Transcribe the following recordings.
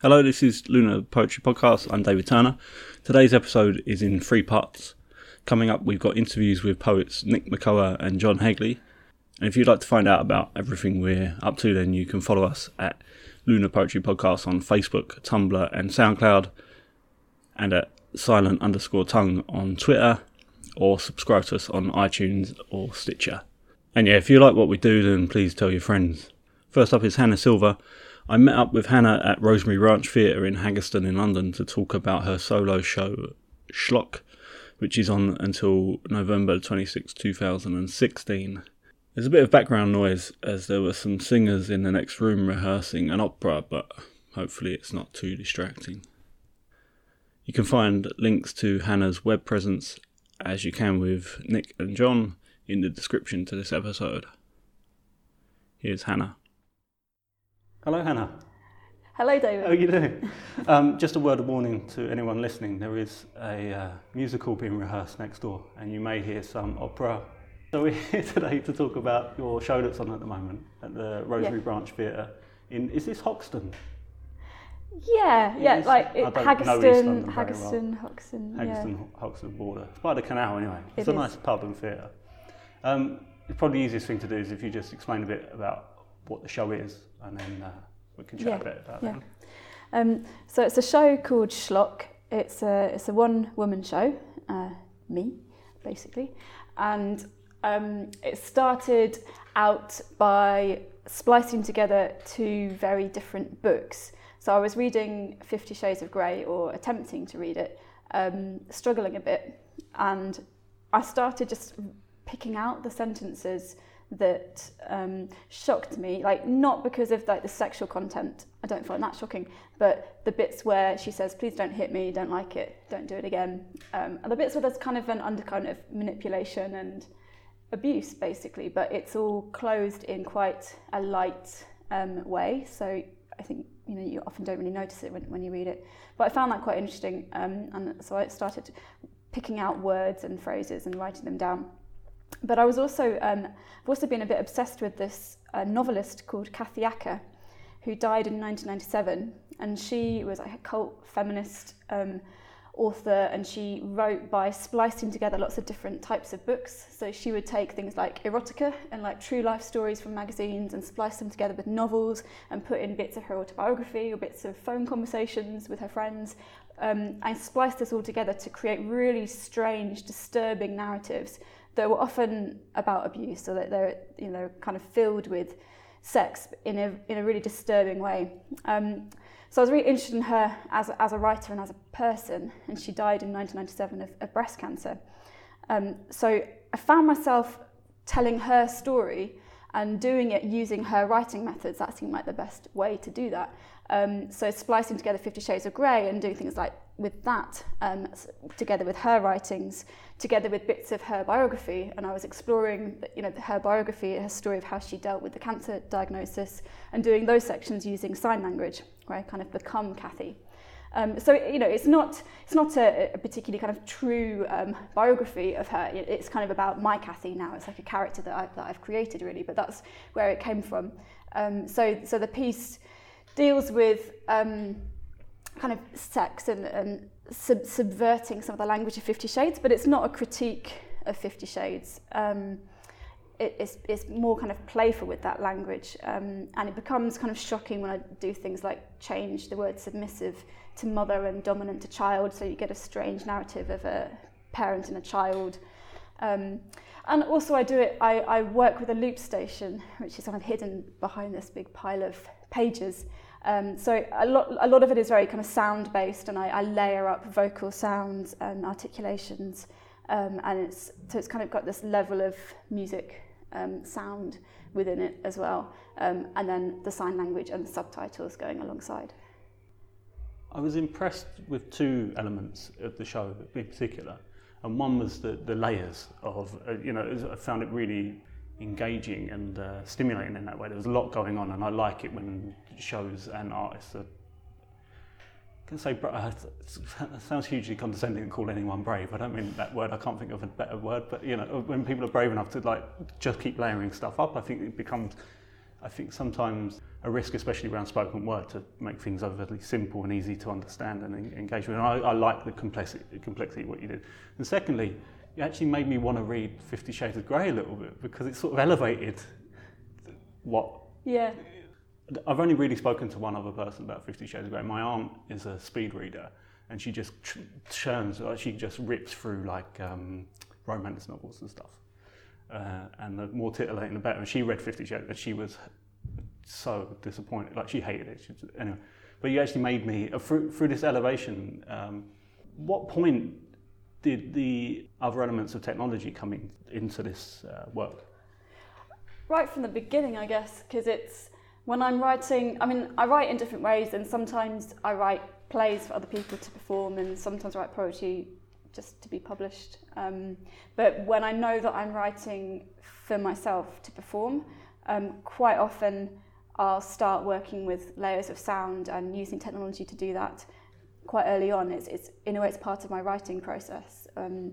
Hello, this is Lunar Poetry Podcast. I'm David Turner. Today's episode is in three parts. Coming up, we've got interviews with poets Nick Makoha and John Hegley. And if you'd like to find out about everything we're up to, then you can follow us at Lunar Poetry Podcast on Facebook, Tumblr, and SoundCloud, and at silent underscore tongue on Twitter, or subscribe to us on iTunes or Stitcher. And yeah, if you like what we do, then please tell your friends. First up is Hannah Silva. I met up with Hannah at Rosemary Branch Theatre in Haggerston in London to talk about her solo show Schlock, which is on until November 26, 2016. There's a bit of background noise as there were some singers in the next room rehearsing an opera, but hopefully it's not too distracting. You can find links to Hannah's web presence, as you can with Nick and John, in the description to this episode. Here's Hannah. Hello, Hannah. Hello, David. How are you doing? um, just a word of warning to anyone listening there is a uh, musical being rehearsed next door, and you may hear some opera. So, we're here today to talk about your show that's on at the moment at the Rosary Yeah. Branch Theatre. In Is this Hoxton? Yeah, It yeah, is- like it, don't know East London Haggerston, very well. Haggerston, Hoxton. Yeah. Haggerston, Hoxton border. It's by the canal anyway. It's It a is. nice pub and theatre. Um, it's probably the easiest thing to do is if you just explain a bit about what the show is, and then uh, we can chat Yeah, a bit about yeah. that. Um, so it's a show called Schlock. It's a it's a one woman show, uh, me, basically, and um, it started out by splicing together two very different books. So I was reading Fifty Shades of Grey, or attempting to read it, um, struggling a bit, and I started just picking out the sentences that um, shocked me, like not because of like the sexual content. I don't find that shocking, but the bits where she says, "Please don't hit me, don't like it, don't do it again," um, and the bits where there's kind of an undercurrent of manipulation and abuse, basically, but it's all closed in quite a light um, way. So I think you know you often don't really notice it when, when you read it. But I found that quite interesting, um, and so I started picking out words and phrases and writing them down. But I was also um, I've also been a bit obsessed with this uh, novelist called Kathy Acker, who died in 1997, and she was like a cult feminist um, author, and she wrote by splicing together lots of different types of books. So she would take things like erotica and like true life stories from magazines and splice them together with novels and put in bits of her autobiography or bits of phone conversations with her friends. Um, and splice this all together to create really strange, disturbing narratives that were often about abuse, so that they're you know kind of filled with sex in a in a really disturbing way. Um, so I was really interested in her as a, as a writer and as a person, and she died in 1997 of, of breast cancer. Um, so I found myself telling her story and doing it using her writing methods. That seemed like the best way to do that. Um, so splicing together Fifty Shades of Grey and doing things like with that um, together with her writings, together with bits of her biography, and I was exploring, you know, her biography, her story of how she dealt with the cancer diagnosis, and doing those sections using sign language, where I kind of become Kathy. Um, so you know, it's not it's not a, a particularly kind of true um, biography of her. It's kind of about my Kathy now. It's like a character that, I, that I've created really, but that's where it came from. Um, so so the piece deals with um, kind of sex and, and sub- subverting some of the language of Fifty Shades, but it's not a critique of Fifty Shades. Um, it, it's, it's more kind of playful with that language, um, and it becomes kind of shocking when I do things like change the word submissive to mother and dominant to child, so you get a strange narrative of a parent and a child. Um, and also, I do it. I, I work with a loop station, which is kind of hidden behind this big pile of pages. Um, so a lot, a lot of it is very kind of sound based, and I, I layer up vocal sounds and articulations, um, and it's so it's kind of got this level of music um, sound within it as well, um, and then the sign language and the subtitles going alongside. I was impressed with two elements of the show in particular, and one was the, the layers of, uh, you know, I found it really engaging and uh, stimulating in that way. There was a lot going on, and I like it when shows and artists are. I can say uh, it sounds hugely condescending to call anyone brave. I don't mean that word. I can't think of a better word. But you know, when people are brave enough to like just keep layering stuff up, I think it becomes I think sometimes a risk, especially around spoken word, to make things overly simple and easy to understand and engage with. And I, I like the complexity, complexity of what you did. And secondly, it actually made me want to read Fifty Shades of Grey a little bit because it sort of elevated what. Yeah. I've only really spoken to one other person about Fifty Shades of Grey. My aunt is a speed reader, and she just churns, like she just rips through like um, romance novels and stuff. Uh, and the more titillating, the better. And she read Fifty Shades, and she was so disappointed. Like she hated it. She, anyway, but you actually made me uh, through, through this elevation. Um, what point did the other elements of technology come in, into this uh, work? Right from the beginning, I guess, because it's when I'm writing. I mean, I write in different ways, and sometimes I write plays for other people to perform, and sometimes I write poetry just to be published. Um, but when I know that I'm writing for myself to perform, um, quite often I'll start working with layers of sound and using technology to do that quite early on. It's, it's in a way, it's part of my writing process. Um,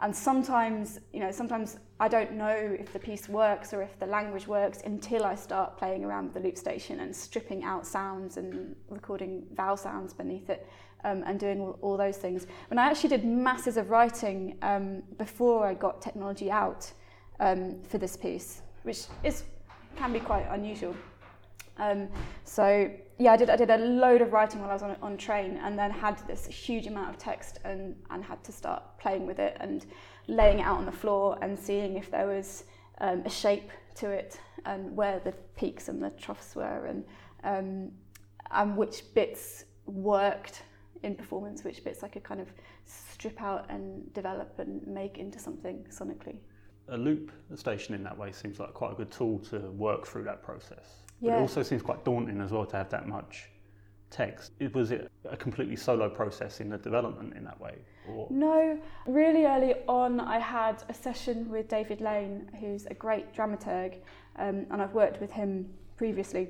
and sometimes, you know, sometimes I don't know if the piece works or if the language works until I start playing around with the loop station and stripping out sounds and recording vowel sounds beneath it um, and doing all, all those things. When I actually did masses of writing um, before I got technology out um, for this piece, which is can be quite unusual. Um, so yeah, I did I did a load of writing while I was on on train, and then had this huge amount of text, and and had to start playing with it and laying it out on the floor and seeing if there was um, a shape to it and where the peaks and the troughs were and um, and which bits worked in performance, which bits I could kind of strip out and develop and make into something sonically. A loop station in that way seems like quite a good tool to work through that process. But yeah. it also seems quite daunting as well to have that much text. Was it a completely solo process in the development in that way? Or? No, really early on, I had a session with David Lane, who's a great dramaturg, um, and I've worked with him previously.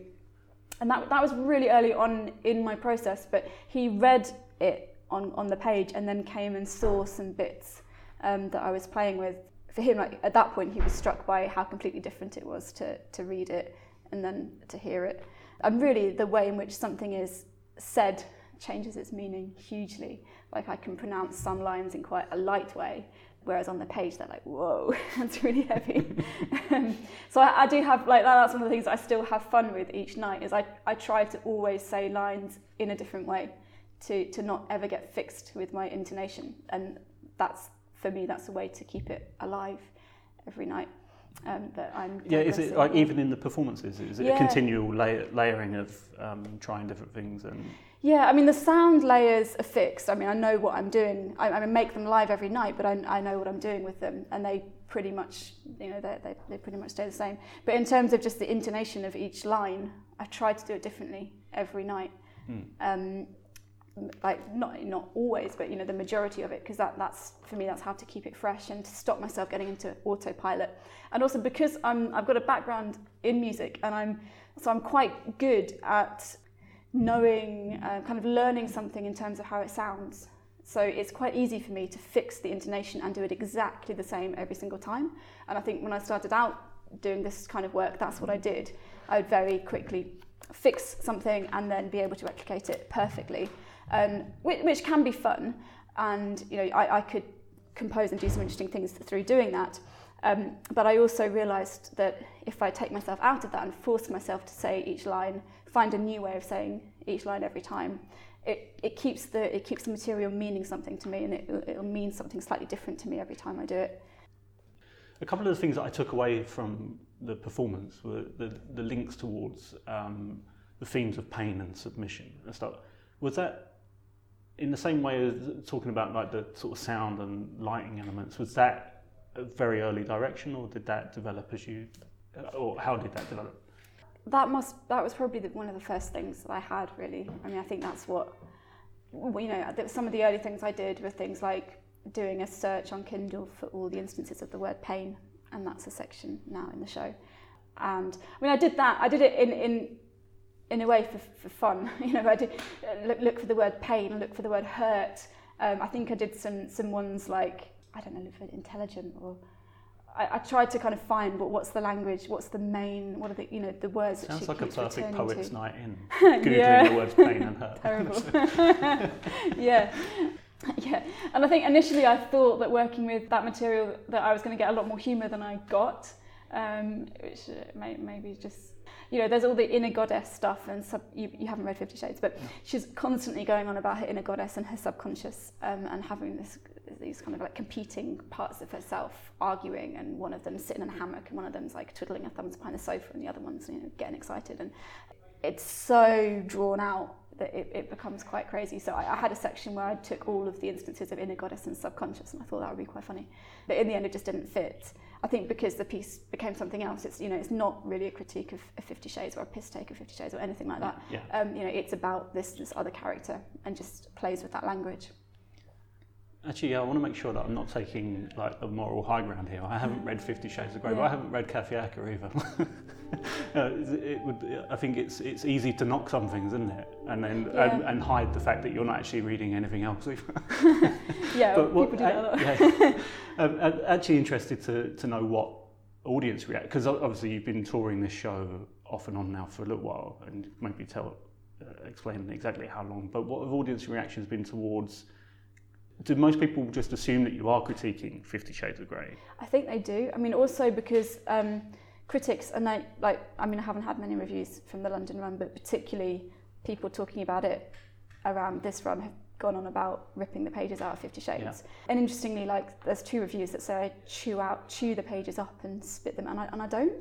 And that, that was really early on in my process, but he read it on, on the page and then came and saw some bits um, that I was playing with. For him, like, at that point, he was struck by how completely different it was to, to read it and then to hear it. And really, the way in which something is said changes its meaning hugely. Like I can pronounce some lines in quite a light way, whereas on the page they're like, whoa, that's really heavy. um, so I, I, do have like that's one of the things I still have fun with each night is I, I try to always say lines in a different way to, to not ever get fixed with my intonation. And that's for me that's a way to keep it alive every night um, that I'm. Yeah, is it like even in the performances? Is it yeah. a continual layer, layering of um, trying different things and? Yeah, I mean the sound layers are fixed. I mean I know what I'm doing. I, I make them live every night, but I, I know what I'm doing with them, and they pretty much, you know, they, they, they pretty much stay the same. But in terms of just the intonation of each line, I try to do it differently every night. Mm. Um, like not not always but you know the majority of it because that that's for me that's how to keep it fresh and to stop myself getting into autopilot. And also because I'm I've got a background in music and I'm so I'm quite good at knowing uh, kind of learning something in terms of how it sounds. So it's quite easy for me to fix the intonation and do it exactly the same every single time. And I think when I started out doing this kind of work that's what I did. I would very quickly fix something and then be able to replicate it perfectly um, which, which, can be fun. And you know, I, I, could compose and do some interesting things through doing that. Um, but I also realised that if I take myself out of that and force myself to say each line, find a new way of saying each line every time, it, it keeps the it keeps the material meaning something to me, and it, it'll mean something slightly different to me every time I do it. A couple of the things that I took away from the performance were the, the links towards um, the themes of pain and submission and stuff. Was that in the same way as talking about like the sort of sound and lighting elements, was that a very early direction, or did that develop as you, or how did that develop? That must that was probably the, one of the first things that I had really. I mean, I think that's what you know. Some of the early things I did were things like doing a search on Kindle for all the instances of the word pain, and that's a section now in the show. And I mean, I did that. I did it in in in a way for, for fun. You know, I did uh, look, look for the word pain, look for the word hurt. Um, I think I did some some ones like I don't know, look for intelligent or I, I tried to kind of find what, what's the language, what's the main, what are the you know the words. that Sounds she like a perfect poet's to. night in. Googling Yeah. the words pain and hurt. Terrible. yeah. Yeah, and I think initially I thought that working with that material that I was going to get a lot more humour than I got, um, which uh, may, maybe just you know there's all the inner goddess stuff and sub, you, you haven't read Fifty Shades, but she's constantly going on about her inner goddess and her subconscious um, and having this these kind of like competing parts of herself arguing, and one of them sitting in a hammock and one of them's like twiddling her thumbs behind the sofa and the other one's you know getting excited and it's so drawn out that it, it becomes quite crazy. So I, I had a section where I took all of the instances of inner goddess and subconscious, and I thought that would be quite funny. But in the end, it just didn't fit. I think because the piece became something else. It's you know it's not really a critique of, of Fifty Shades or a piss take of Fifty Shades or anything like that. Yeah. Um, you know, it's about this this other character and just plays with that language. Actually, yeah, I want to make sure that I'm not taking like the moral high ground here. I haven't read Fifty Shades of Grey, but I haven't read Acker either. uh, it would, I think it's it's easy to knock some things, isn't it? And then and, Yeah. and hide the fact that you're not actually reading anything else. either. Yeah, But what- people do that a yeah. um, I'm actually interested to, to know what audience react because obviously you've been touring this show off and on now for a little while, and maybe tell uh, explain exactly how long. But what have audience reactions been towards? Do most people just assume that you are critiquing Fifty Shades of Grey? I think they do. I mean, also because um, critics, and I, like, I mean, I haven't had many reviews from the London run, but particularly people talking about it around this run have gone on about ripping the pages out of Fifty Shades. Yeah. And interestingly, like, there's two reviews that say I chew out, chew the pages up and spit them, and I, and I don't.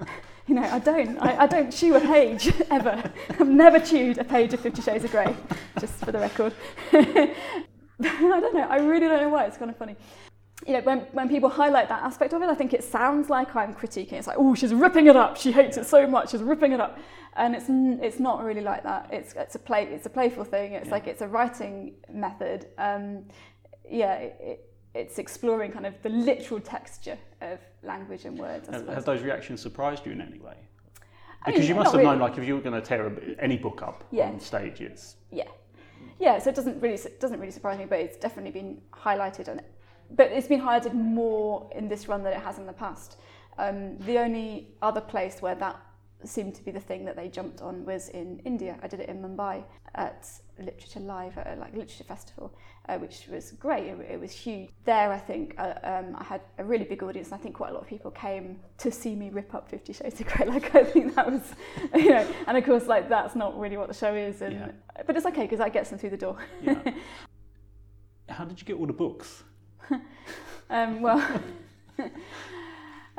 you know, I don't. I, I don't chew a page ever. I've never chewed a page of Fifty Shades of Grey, just for the record. I don't know. I really don't know why. It's kind of funny you know, when, when people highlight that aspect of it, I think it sounds like I'm critiquing. It's like, oh, she's ripping it up. She hates it so much. She's ripping it up, and it's it's not really like that. It's it's a play. It's a playful thing. It's Yeah. like it's a writing method. Um, yeah, it, it, it's exploring kind of the literal texture of language and words. I Have, those reactions surprised you in any way? I Because mean, you must have known, like, if you were going to tear any book up Yeah. on stage, it's Yeah, yeah. So it doesn't really doesn't really surprise me, but it's definitely been highlighted, and but it's been highlighted more in this run than it has in the past. Um, the only other place where that seemed to be the thing that they jumped on was in India. I did it in Mumbai at Literature Live at a like literature festival, uh, which was great. It, it was huge. There, I think uh, um, I had a really big audience. And I think quite a lot of people came to see me rip up Fifty Shades of Grey. Like I think that was, you know, and of course, like that's not really what the show is. And Yeah. but it's okay because that gets them through the door. yeah. How did you get all the books? Um, well,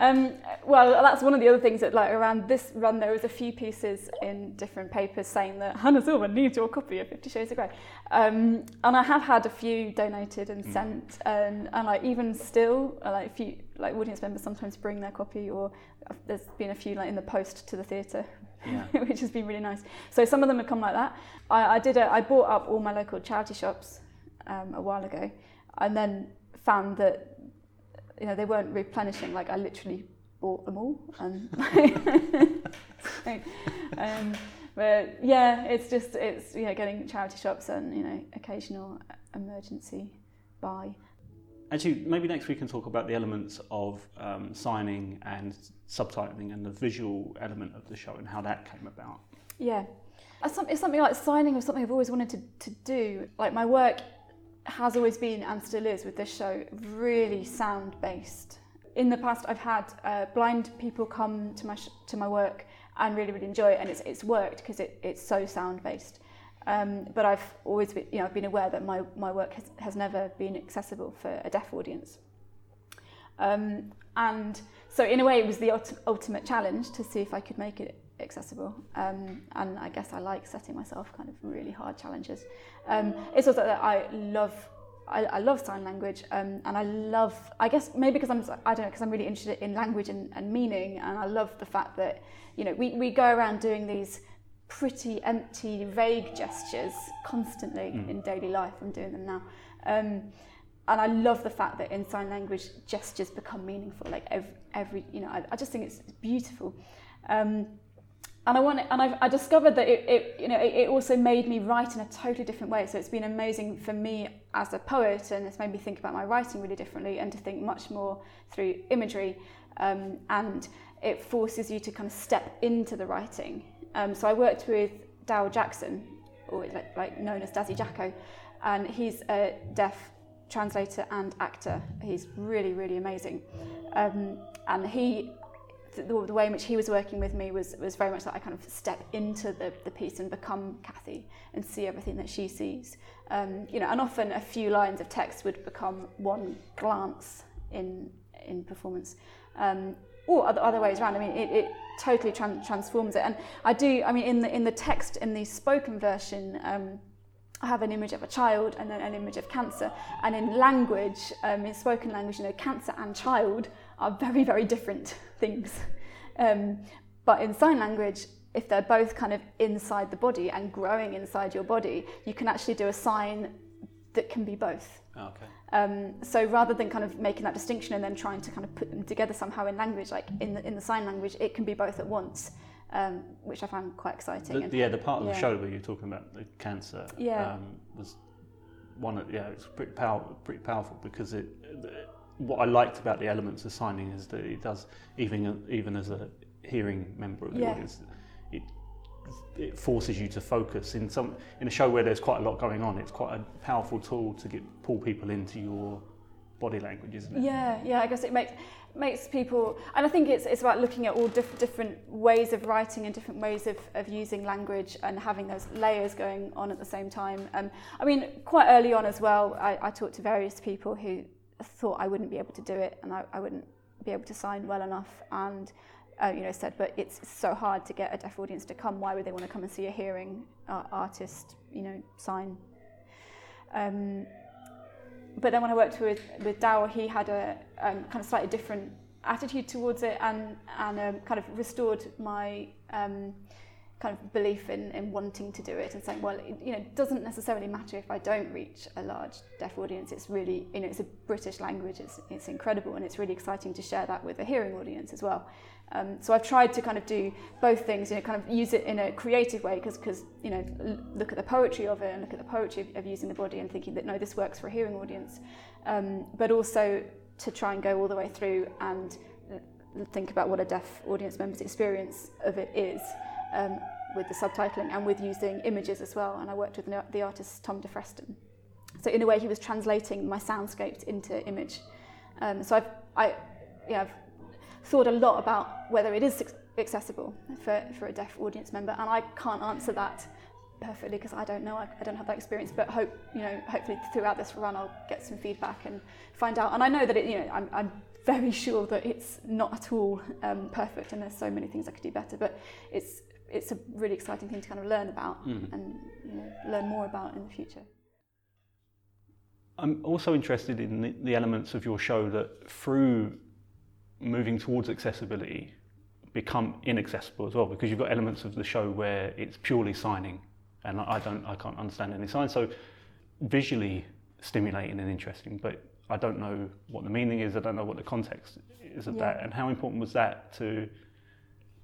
um, well, that's one of the other things that, like, around this run, there was a few pieces in different papers saying that Hannah Silva needs your copy of Fifty Shades of Grey, um, and I have had a few donated and Mm. sent, and, and like even still, like a few like audience members sometimes bring their copy, or uh, there's been a few like in the post to the theatre Yeah. which has been really nice. So some of them have come like that. I, I did a, I bought up all my local charity shops um, a while ago, and then found that you know they weren't replenishing. Like I literally bought them all, and so, um, but yeah, it's just it's you know getting charity shops and you know occasional emergency buy. Actually, maybe next we can talk about the elements of um, signing and subtitling and the visual element of the show and how that came about. Yeah. It's something like signing was something I've always wanted to, to do. Like my work has always been and still is with this show really sound based. In the past, I've had uh, blind people come to my sh- to my work and really really enjoy it, and it's it's worked because it, it's so sound based. Um, but I've always been, you know I've been aware that my, my work has, has never been accessible for a deaf audience. Um, and so in a way it was the ult- ultimate challenge to see if I could make it accessible. Um, and I guess I like setting myself kind of really hard challenges. Um, it's also that I love I, I love sign language um, and I love I guess maybe because I'm I don't know because I'm really interested in language and, and meaning and I love the fact that you know we, we go around doing these pretty empty vague gestures constantly Mm. in daily life I'm doing them now um, and I love the fact that in sign language gestures become meaningful like every, every you know I, I just think it's beautiful um, and I want and I've, I discovered that it, it you know it, it, also made me write in a totally different way. So it's been amazing for me as a poet, and it's made me think about my writing really differently, and to think much more through imagery, um, and it forces you to kind of step into the writing. Um, so I worked with Dow Jackson, or like, like known as Dazzy Jacko, and he's a deaf translator and actor. He's really really amazing, um, and he the, the way in which he was working with me was, was very much that I kind of step into the, the piece and become Kathy and see everything that she sees. Um, you know, and often a few lines of text would become one glance in in performance. Um, or other, other ways around. I mean, it, it totally tran- transforms it. And I do, I mean, in the, in the text, in the spoken version, um, I have an image of a child and then an image of cancer. And in language, um, in spoken language, you know, cancer and child are very, very different things. Um, but in sign language, if they're both kind of inside the body and growing inside your body, you can actually do a sign that can be both. Oh, okay. Um, so rather than kind of making that distinction and then trying to kind of put them together somehow in language, like in the, in the sign language, it can be both at once, um, which I found quite exciting. The, and, yeah, the part of yeah. the show where you're talking about the cancer yeah. um, was one of yeah, it's pretty powerful, pretty powerful because it. What I liked about the elements of signing is that it does even even as a hearing member of the Yeah. audience, it it forces you to focus in some in a show where there's quite a lot going on. It's quite a powerful tool to get pull people into your body language, isn't it? Yeah, yeah. I guess it makes makes people, and I think it's it's about looking at all diff- different ways of writing and different ways of, of using language and having those layers going on at the same time. Um, I mean, quite early on as well, I, I talked to various people who thought I wouldn't be able to do it and I, I wouldn't be able to sign well enough and. Uh, you know, said, but it's so hard to get a deaf audience to come. Why would they want to come and see a hearing uh, artist, you know, sign? Um, but then when I worked with with Dow, he had a um, kind of slightly different attitude towards it, and and um, kind of restored my um, kind of belief in, in wanting to do it, and saying, well, it, you know, doesn't necessarily matter if I don't reach a large deaf audience. It's really, you know, it's a British language. It's it's incredible, and it's really exciting to share that with a hearing audience as well. Um, so I've tried to kind of do both things, you know, kind of use it in a creative way, because, you know, look at the poetry of it and look at the poetry of, of using the body and thinking that no, this works for a hearing audience, um, but also to try and go all the way through and think about what a deaf audience member's experience of it is. Um, with the subtitling and with using images as well, and I worked with the- artist Tom de Freston. So in a way, he was translating my soundscapes into image. Um, so I've, I, yeah, I've thought a lot about whether it is accessible for, for a deaf audience member, and I can't answer that perfectly because I don't know. I, I don't have that experience, but hope you know. Hopefully, throughout this run, I'll get some feedback and find out. And I know that it, you know, I'm, I'm very sure that it's not at all um, perfect, and there's so many things I could do better. But it's it's a really exciting thing to kind of learn about Mm. and you know, learn more about in the future. I'm also interested in the, the elements of your show that through moving towards accessibility become inaccessible as well because you've got elements of the show where it's purely signing and I don't I can't understand any sign so visually stimulating and interesting but I don't know what the meaning is I don't know what the context is of Yeah. that and how important was that to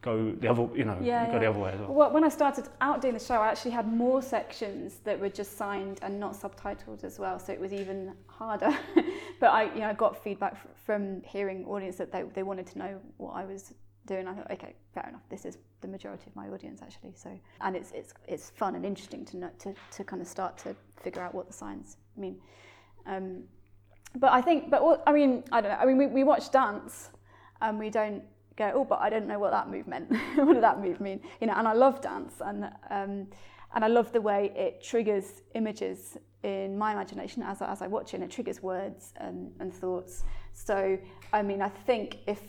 go the other you know Yeah, go yeah. the other way as well Well, when I started out doing the show, I actually had more sections that were just signed and not subtitled as well, so it was even harder. but I, you know, I got feedback from hearing audience that they, they wanted to know what I was doing. I thought, okay, fair enough. This is the majority of my audience actually. So, and it's it's it's fun and interesting to know, to to kind of start to figure out what the signs mean. Um, but I think, but all, I mean, I don't know. I mean, we, we watch dance, and we don't go, oh, but I don't know what that move meant. what did that move mean? You know, and I love dance, and um, and I love the way it triggers images in my imagination as I, as I watch it. And it triggers words and, and thoughts. So, I mean, I think if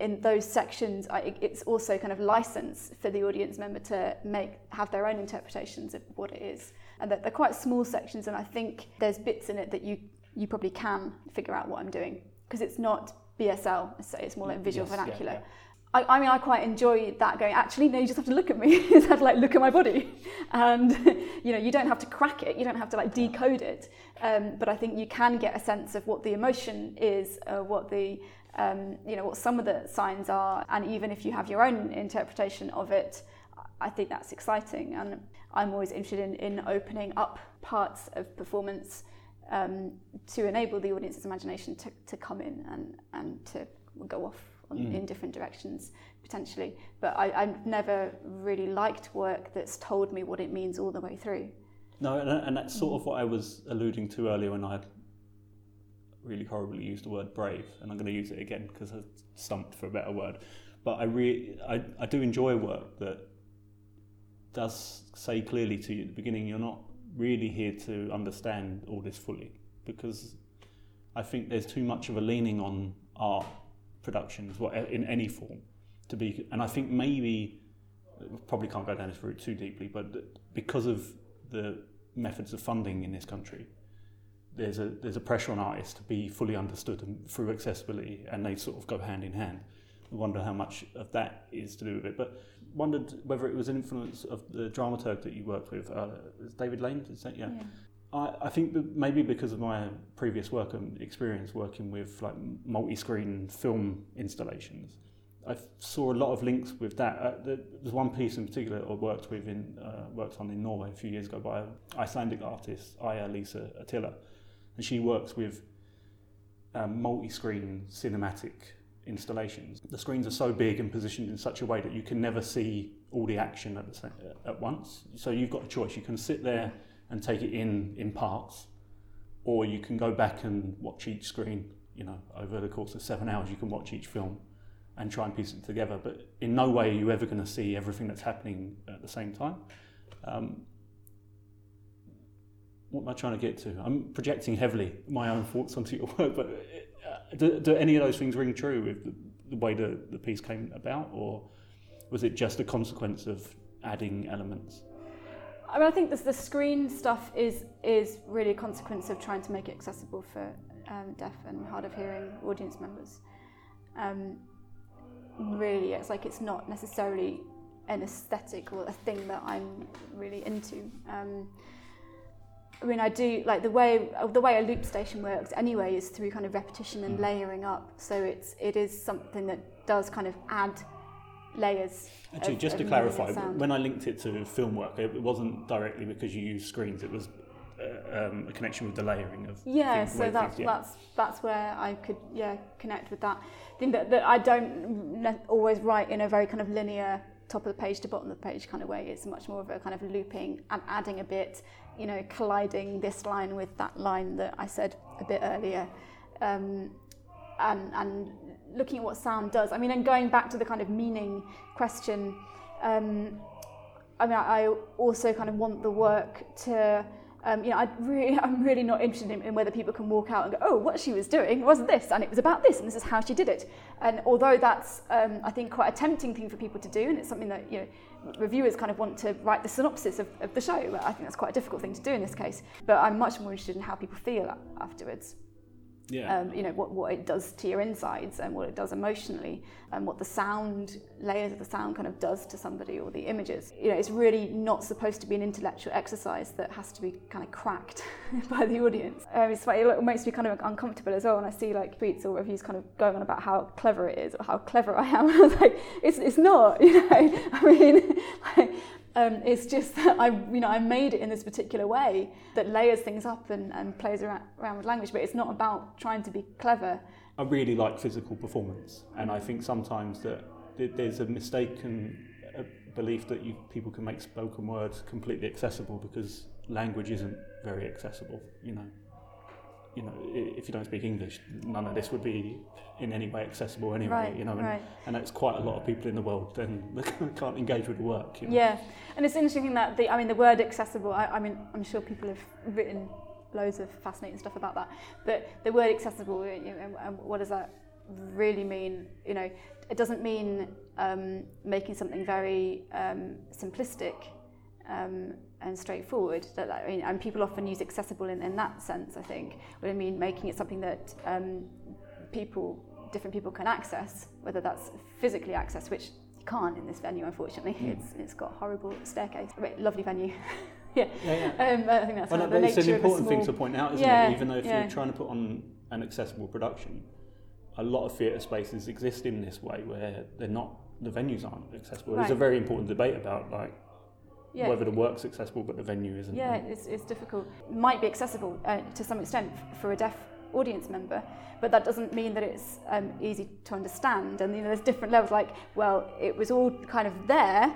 in those sections, I, it's also kind of license for the audience member to make have their own interpretations of what it is, and that they're quite small sections. And I think there's bits in it that you you probably can figure out what I'm doing because it's not BSL, so it's more like visual Yes, yeah, vernacular. yeah. I, I mean, I quite enjoy that going, actually, no, you just have to look at me. you just have to like look at my body. And, you know, you don't have to crack it. You don't have to like decode it. Um, but I think you can get a sense of what the emotion is, uh, what the, um, you know, what some of the signs are. And even if you have your own interpretation of it, I think that's exciting, and I'm always interested in, in opening up parts of performance um, to enable the audience's imagination to, to come in and, and to go off on, mm. in different directions potentially. But I, I've never really liked work that's told me what it means all the way through. No, and, and that's sort of what I was alluding to earlier when I really horribly used the word brave, and I'm going to use it again because I stumped for a better word. But I really, I, I do enjoy work that does say clearly to you at the beginning, you're not really here to understand all this fully, because I think there's too much of a leaning on art productions, in any form, to be. And I think maybe probably can't go down this route too deeply, but because of the methods of funding in this country, there's a there's a pressure on artists to be fully understood and through accessibility, and they sort of go hand in hand. I wonder how much of that is to do with it, but wondered whether it was an influence of the dramaturg that you worked with, uh, David Lane. Is that yeah? yeah. I, I think maybe because of my previous work and experience working with like multi-screen film installations, I saw a lot of links with that. Uh, there's one piece in particular I worked with in uh, worked on in Norway a few years ago by an Icelandic artist, Eija-Liisa Ahtila, and she works with um, multi-screen cinematic installations. The screens are so big and positioned in such a way that you can never see all the action at, the same, at once. So you've got a choice. You can sit there and take it in in parts, or you can go back and watch each screen. You know, over the course of seven hours, you can watch each film and try and piece it together. But in no way are you ever going to see everything that's happening at the same time. Um, what am I trying to get to? I'm projecting heavily my own thoughts onto your work, but do, do, any of those things ring true with the, the way the, the piece came about, or was it just a consequence of adding elements? I mean, I think this, the screen stuff is is really a consequence of trying to make it accessible for um, deaf and hard of hearing audience members. Um, really, it's like it's not necessarily an aesthetic or a thing that I'm really into. Um, I mean, I do like the way the way a loop station works anyway is through kind of repetition and mm. layering up. So it's it is something that does kind of add layers. Actually, of, just of to clarify, when I linked it to film work, it wasn't directly because you use screens. It was uh, um, a connection with the layering of. Yeah, so that's yeah. that's that's where I could yeah connect with that. I think that, that I don't always write in a very kind of linear top of the page to bottom of the page kind of way. It's much more of a kind of looping and adding a bit you know, colliding this line with that line that I said a bit earlier, um, and, and looking at what sound does. I mean, and going back to the kind of meaning question, um, I mean, I also kind of want the work to um, you know, I really, I'm really not interested in, in, whether people can walk out and go, oh, what she was doing was this, and it was about this, and this is how she did it. And although that's, um, I think, quite a tempting thing for people to do, and it's something that you know, reviewers kind of want to write the synopsis of, of the show, I think that's quite a difficult thing to do in this case. But I'm much more interested in how people feel afterwards yeah. um, you know what, what it does to your insides and what it does emotionally and what the sound layers of the sound kind of does to somebody or the images. You know it's really not supposed to be an intellectual exercise that has to be kind of cracked by the audience. Um, it's like, it makes me kind of uncomfortable as well when I see like tweets or reviews kind of going on about how clever it is or how clever I am. I was like it's, it's not you know? I mean like, um, it's just that I, you know, I made it in this particular way that layers things up and, and plays around, around with language, but it's not about trying to be clever. I really like physical performance, and I think sometimes that there's a mistaken uh, belief that you, people can make spoken words completely accessible because language isn't very accessible, you know you know, if you don't speak English, none of this would be in any way accessible anyway. Right, you know, and, right. and it's quite a lot of people in the world then can't engage with the work. You know? Yeah, and it's interesting that the I mean the word accessible. I, I mean I'm sure people have written loads of fascinating stuff about that, but the word accessible, you know, and what does that really mean? You know, it doesn't mean um, making something very um, simplistic. Um, and straightforward. That, I mean, and people often use accessible in, in that sense, I think. But I mean, making it something that um, people, different people can access, whether that's physically access, which you can't in this venue, unfortunately. Mm. It's, it's got horrible staircase. But lovely venue. yeah. yeah, yeah. Um, I think that's well, no, it's an important thing to point out, isn't yeah, it? Even though if yeah. you're trying to put on an accessible production, a lot of theatre spaces exist in this way where they're not the venues aren't accessible. Right. There's a very important debate about like Yeah. whether the work's accessible but the venue isn't. Yeah, it's, it's difficult. Might be accessible uh, to some extent for a deaf audience member, but that doesn't mean that it's um, easy to understand. And you know, there's different levels. Like, well, it was all kind of there,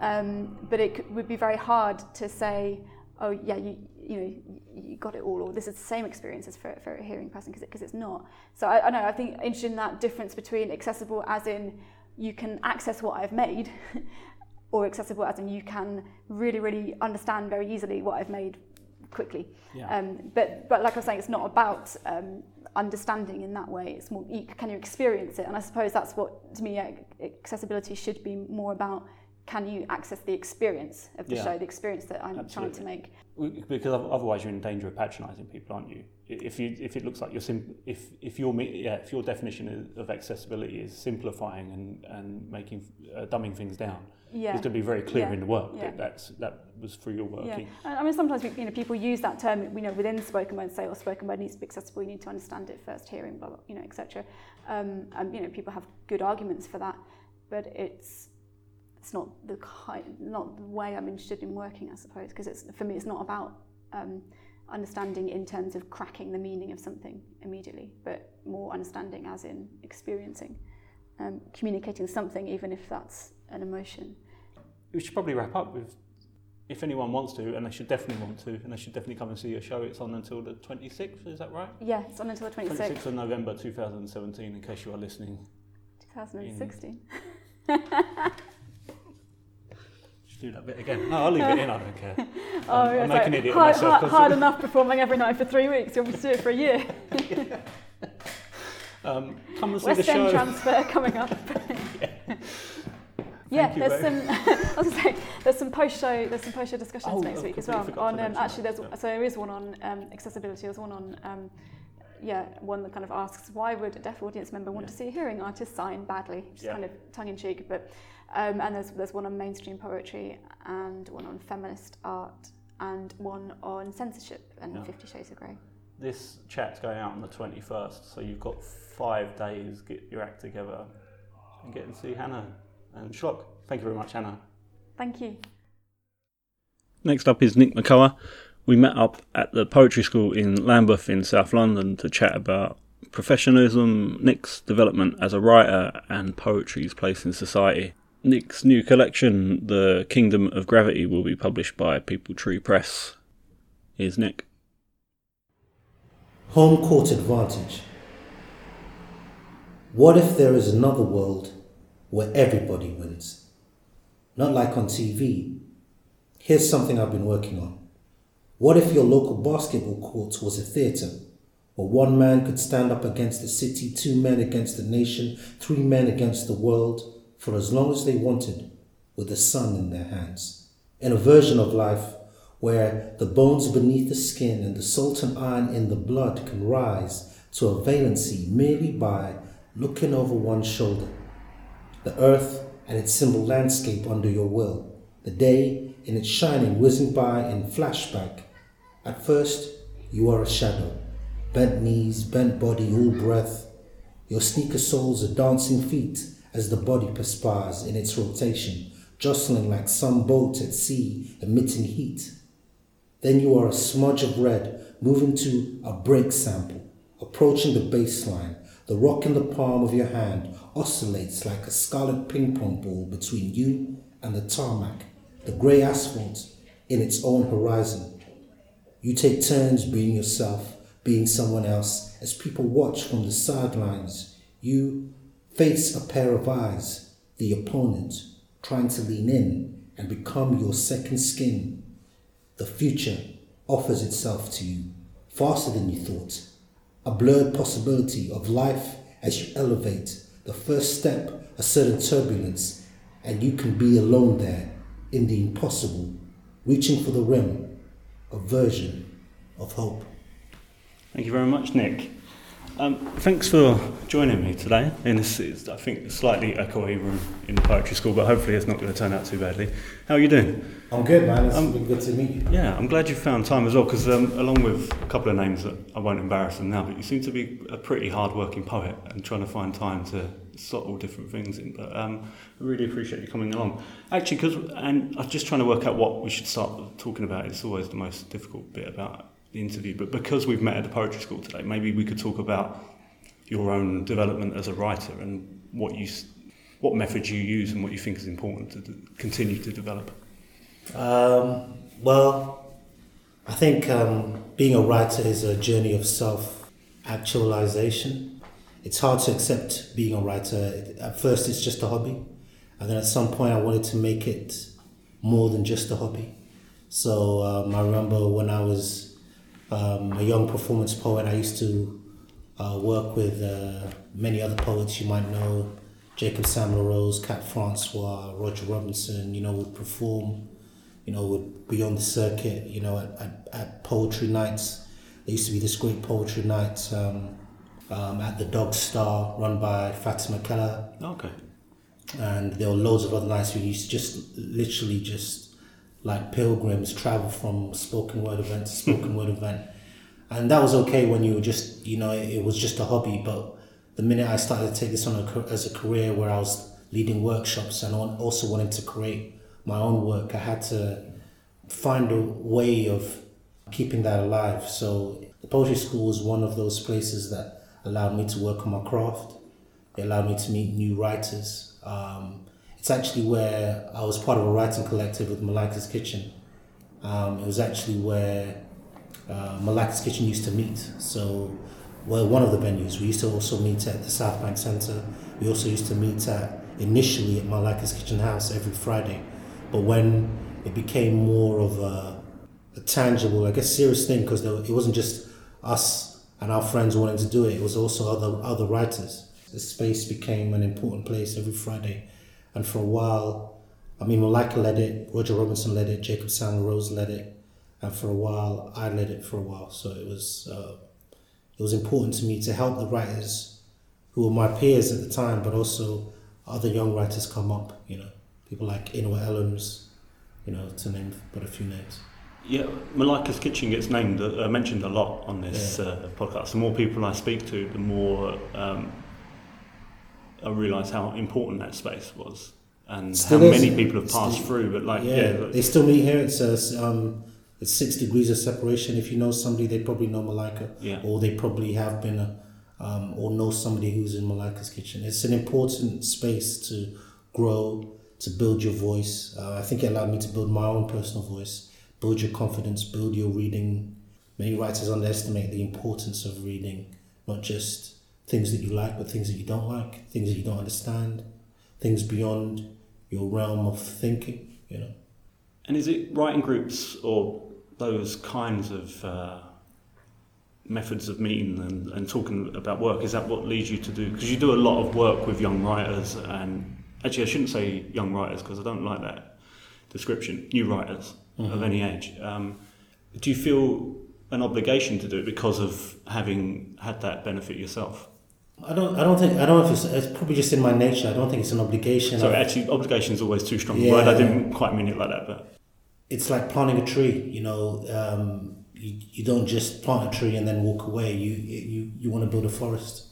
um, but it c- would be very hard to say, oh yeah, you you know you got it all, or this is the same experience as for, for a hearing person because because it's not. So I, I know I think interested in that difference between accessible as in you can access what I've made. or accessible as in you can really, really understand very easily what I've made quickly. Yeah. Um, but, but like I was saying, it's not about um, understanding in that way. It's more, you, can you experience it? And I suppose that's what, to me, accessibility should be more about. Can you access the experience of the Yeah. show, the experience that I'm trying to make? Because otherwise you're in danger of patronising people, aren't you? If you if it looks like you're sim- if if your yeah if your definition of accessibility is simplifying and and making uh, dumbing things down, Yeah. it's going to be very clear Yeah. in the work Yeah. that that's that was for your Yeah, working. I I mean sometimes you know people use that term you know within spoken word say or spoken word needs to be accessible you need to understand it first hearing blah blah you know etc. Um, and you know people have good arguments for that, but it's it's not the kind not the way I'm interested in working I suppose because it's for me it's not about um, understanding in terms of cracking the meaning of something immediately, but more understanding as in experiencing, um, communicating something even if that's an emotion. We should probably wrap up with. If anyone wants to, and they should definitely want to, and they should definitely come and see your show. It's on until the 26th, is that right? Yeah, it's on until the 26th. 26th of November 2017, in case you are listening. 2016. Just do that bit again. No, I'll leave it in, I don't care. Oh, I'm like an idiot hard, myself, hard, hard enough performing every night for three weeks. You want me to do it for a year? Um, come and see West the End show. transfer coming up. yeah, Thank you there's some. I was gonna say there's some post show. There's some post show discussions Oh, next I've week as well. On um, actually, there's yeah. so there is one on um, accessibility. There's one on. Um, yeah, one that kind of asks why would a deaf audience member want Yeah. to see a hearing artist sign badly, which is Yeah. kind of tongue in cheek. But um, and there's there's one on mainstream poetry and one on feminist art and one on censorship and Yeah. Fifty Shades of Grey. This chat's going out on the 21st, so you've got five days, get your act together and get and see Hannah Um, and Schlock. Thank you very much, Anna. Thank you. Next up is Nick Makoha. We met up at the poetry school in Lambeth in South London to chat about professionalism, Nick's development as a writer, and poetry's place in society. Nick's new collection, The Kingdom of Gravity, will be published by Peepal Tree Press. Here's Nick. Home court advantage. What if there is another world where everybody wins? Not like on TV. Here's something I've been working on. What if your local basketball court was a theatre where one man could stand up against the city, two men against the nation, three men against the world for as long as they wanted with the sun in their hands? In a version of life where the bones beneath the skin and the salt and iron in the blood can rise to a valency merely by looking over one's shoulder. The earth and its symbol landscape under your will, the day in its shining whizzing by in flashback. At first, you are a shadow, bent knees, bent body, all breath. Your sneaker soles are dancing feet as the body perspires in its rotation, jostling like some boat at sea emitting heat. Then you are a smudge of red moving to a break sample, approaching the baseline. The rock in the palm of your hand oscillates like a scarlet ping pong ball between you and the tarmac, the grey asphalt in its own horizon. You take turns being yourself, being someone else, as people watch from the sidelines. You face a pair of eyes, the opponent, trying to lean in and become your second skin. The future offers itself to you faster than you thought. A blurred possibility of life as you elevate. The first step, a certain turbulence, and you can be alone there in the impossible, reaching for the rim, a version of hope. Thank you very much, Nick. Um, thanks for joining me today in this, is, I think, slightly echoey room in the poetry school, but hopefully it's not going to turn out too badly. How are you doing? I'm good, man. It's Um, been good to meet you. Yeah, I'm glad you found time as well, because um, along with a couple of names that I won't embarrass them now, but you seem to be a pretty hard-working poet and trying to find time to slot all different things in. But um, I really appreciate you coming along. Actually, because and I'm just trying to work out what we should start talking about. It's always the most difficult bit about the interview. But because we've met at the poetry school today, maybe we could talk about your own development as a writer and what you, what methods you use and what you think is important to continue to develop. Um, well, I think um, being a writer is a journey of self actualization. It's hard to accept being a writer. At first, it's just a hobby, and then at some point, I wanted to make it more than just a hobby. So um, I remember when I was um, a young performance poet, I used to uh, work with uh, many other poets you might know Jacob Sam-La Rose, Kat François, Roger Robinson, you know, would perform, you know, would be on the circuit, you know, at, at, at poetry nights. There used to be this great poetry night um, um, at the Dog Star run by Fatima Keller Okay. and there were loads of other nights we used to just literally just like pilgrims travel from spoken word event to spoken word event. And that was okay when you were just you know it, was just a hobby. But the minute i started to take this on a, as a career where i was leading workshops and also wanting to create my own work i had to find a way of keeping that alive. So the poetry school was one of those places that allowed me to work on my craft. It allowed me to meet new writers. Um, it's actually where I was part of a writing collective with Malika's Kitchen. Um, it was actually where uh, Malika's Kitchen used to meet. So, well, one of the venues. We used to also meet at the South Bank Centre. We also used to meet at initially at Malika's Kitchen House every Friday. But when it became more of a, a tangible, I guess, serious thing, because it wasn't just us and our friends wanting to do it. It was also other other writers. The space became an important place every Friday, and for a while, I mean, Malika led it, Roger Robinson led it, Jacob Sam-La Rose led it, and for a while, I led it for a while. So it was uh, it was important to me to help the writers who were my peers at the time, but also other young writers come up. You know, people like Inua Ellams, you know, to name but a few names. Yeah, Malika's Kitchen gets named, uh, mentioned a lot on this uh, podcast. The more people I speak to, the more um, I realise how important that space was and Still how is. many people have Still- passed through. But like, yeah, yeah, like- they still meet here. It's a, s- um, it's six degrees of separation. If you know somebody, they probably know Malika, yeah, or they probably have been a, um, or know somebody who's in Malika's kitchen. It's an important space to grow, to build your voice. Uh, I think it allowed me to build my own personal voice, build your confidence, build your reading. Many writers underestimate the importance of reading, not just things that you like, but things that you don't like, things that you don't understand, things beyond your realm of thinking. You know. And is it writing groups or those kinds of uh, methods of meeting and, and talking about work? Is that what leads you to do? Because you do a lot of work with young writers, and actually, I shouldn't say young writers because I don't like that description. New writers of any age. Um, do you feel an obligation to do it because of having had that benefit yourself? I don't. I don't think. I don't know if it's. It's probably just in my nature. I don't think it's an obligation. So actually, obligation is always too strong a Yeah. word. I didn't quite mean it like that, but it's like planting a tree. You know, um, you, you don't just plant a tree and then walk away. You you you want to build a forest.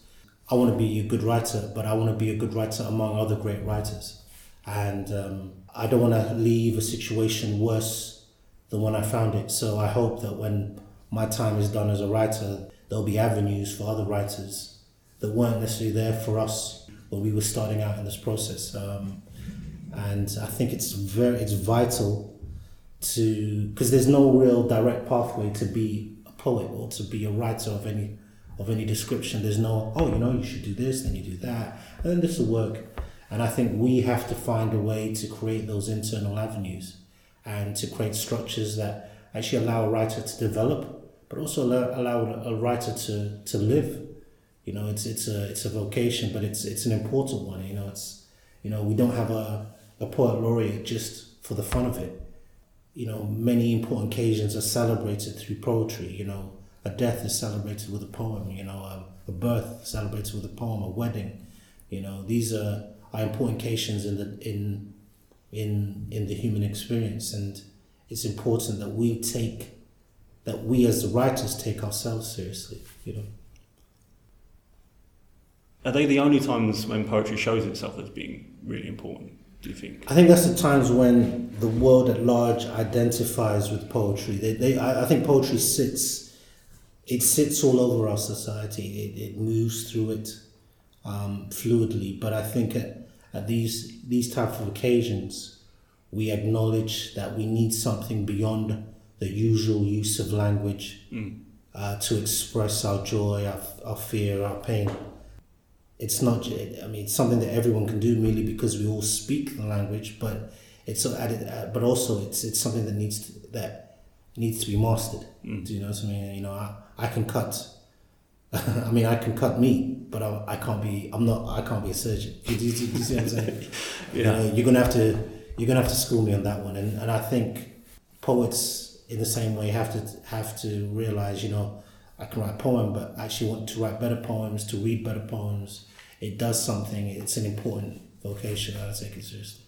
I want to be a good writer, but I want to be a good writer among other great writers, and um, I don't want to leave a situation worse than when I found it. So I hope that when my time is done as a writer, there'll be avenues for other writers that weren't necessarily there for us when we were starting out in this process. Um, and I think it's very it's vital to because there's no real direct pathway to be a poet or to be a writer of any of any description. There's no oh you know you should do this then you do that and then this will work. And I think we have to find a way to create those internal avenues and to create structures that actually allow a writer to develop, but also allow, allow a writer to to live. You know, it's it's a it's a vocation, but it's it's an important one. You know, it's you know we don't have a a poet laureate just for the fun of it. You know, many important occasions are celebrated through poetry. You know, a death is celebrated with a poem. You know, um, a birth celebrated with a poem, a wedding. You know, these are, are important occasions in the in in in the human experience, and it's important that we take that we as the writers take ourselves seriously. You know. Are they the only times when poetry shows itself as being really important? Do you think? I think that's the times when the world at large identifies with poetry. They, they, I, I think poetry sits, it sits all over our society. It, it moves through it um, fluidly. But I think at, at these these type of occasions, we acknowledge that we need something beyond the usual use of language Mm. uh, to express our joy, our, our fear, our pain. It's not, I mean, it's something that everyone can do merely because we all speak the language, but it's added, uh, but also it's it's something that needs to, that needs to be mastered. Mm. Do you know what I mean? You know, I, I can cut. I mean, I can cut meat, but I, I can't be. I'm not. I can't be a surgeon. Do you, do you- do you see what I'm saying? You know, you're gonna have to. You're gonna have to school me on that one, and and I think poets in the same way have to have to realize. You know, I can write a poem, but I actually want to write better poems, to read better poems. It does something. It's an important vocation. I take it seriously.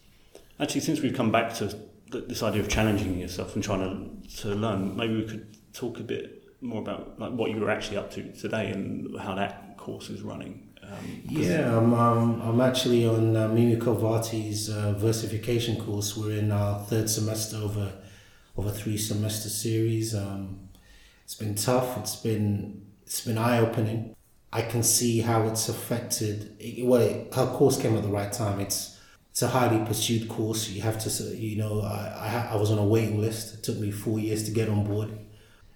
Actually, since we've come back to this idea of challenging yourself and trying to to learn, maybe we could talk a bit more about like what you were actually up to today and how that course is running. Um, Yeah, I'm, um, I'm actually on uh, Mimi Khalvati's uh, versification course. We're in our third semester of a, of a three semester series. Um, it's been tough. It's been it's been eye opening. I can see how it's affected. Well, it, her course came at the right time. It's it's a highly pursued course. You have to, you know, I, I, was on a waiting list. It took me four years to get on board.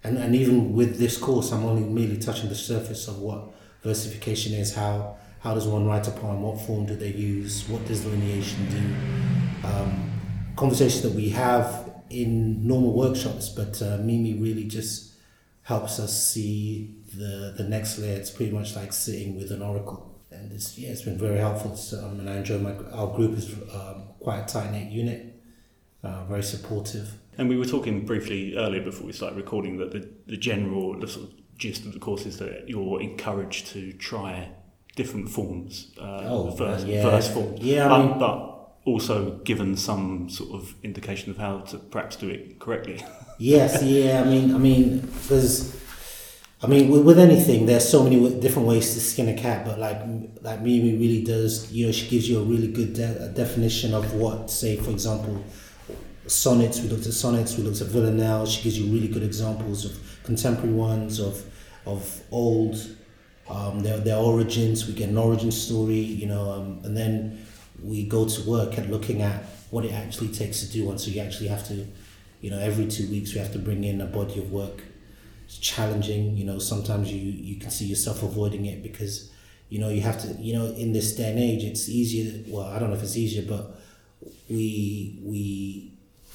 And, and even with this course, I'm only merely touching the surface of what versification is. How how does one write a poem? What form do they use? What does delineation do? Um, conversations that we have in normal workshops, but uh, Mimi really just helps us see the the next layer. It's pretty much like sitting with an oracle, and it's yeah, it's been very helpful. So, um, and I enjoy my our group is um, quite a tight knit unit, uh, very supportive. And we were talking briefly earlier before we started recording that the, the general the sort of gist of the course is that you're encouraged to try different forms, uh, Oh, verse, yeah. verse forms, Yeah, I but, mean- but also given some sort of indication of how to perhaps do it correctly. Yes, yeah. I mean, I mean, because I mean, with, with anything, there's so many different ways to skin a cat. But like, like Mimi really does. You know, she gives you a really good de- definition of what, say, for example, sonnets. We looked at sonnets. We looked at villanelle. She gives you really good examples of contemporary ones of of old. Um, their their origins. We get an origin story. You know, um, and then we go to work at looking at what it actually takes to do one. So you actually have to you know every two weeks we have to bring in a body of work it's challenging you know sometimes you you can see yourself avoiding it because you know you have to you know in this day and age it's easier well i don't know if it's easier but we we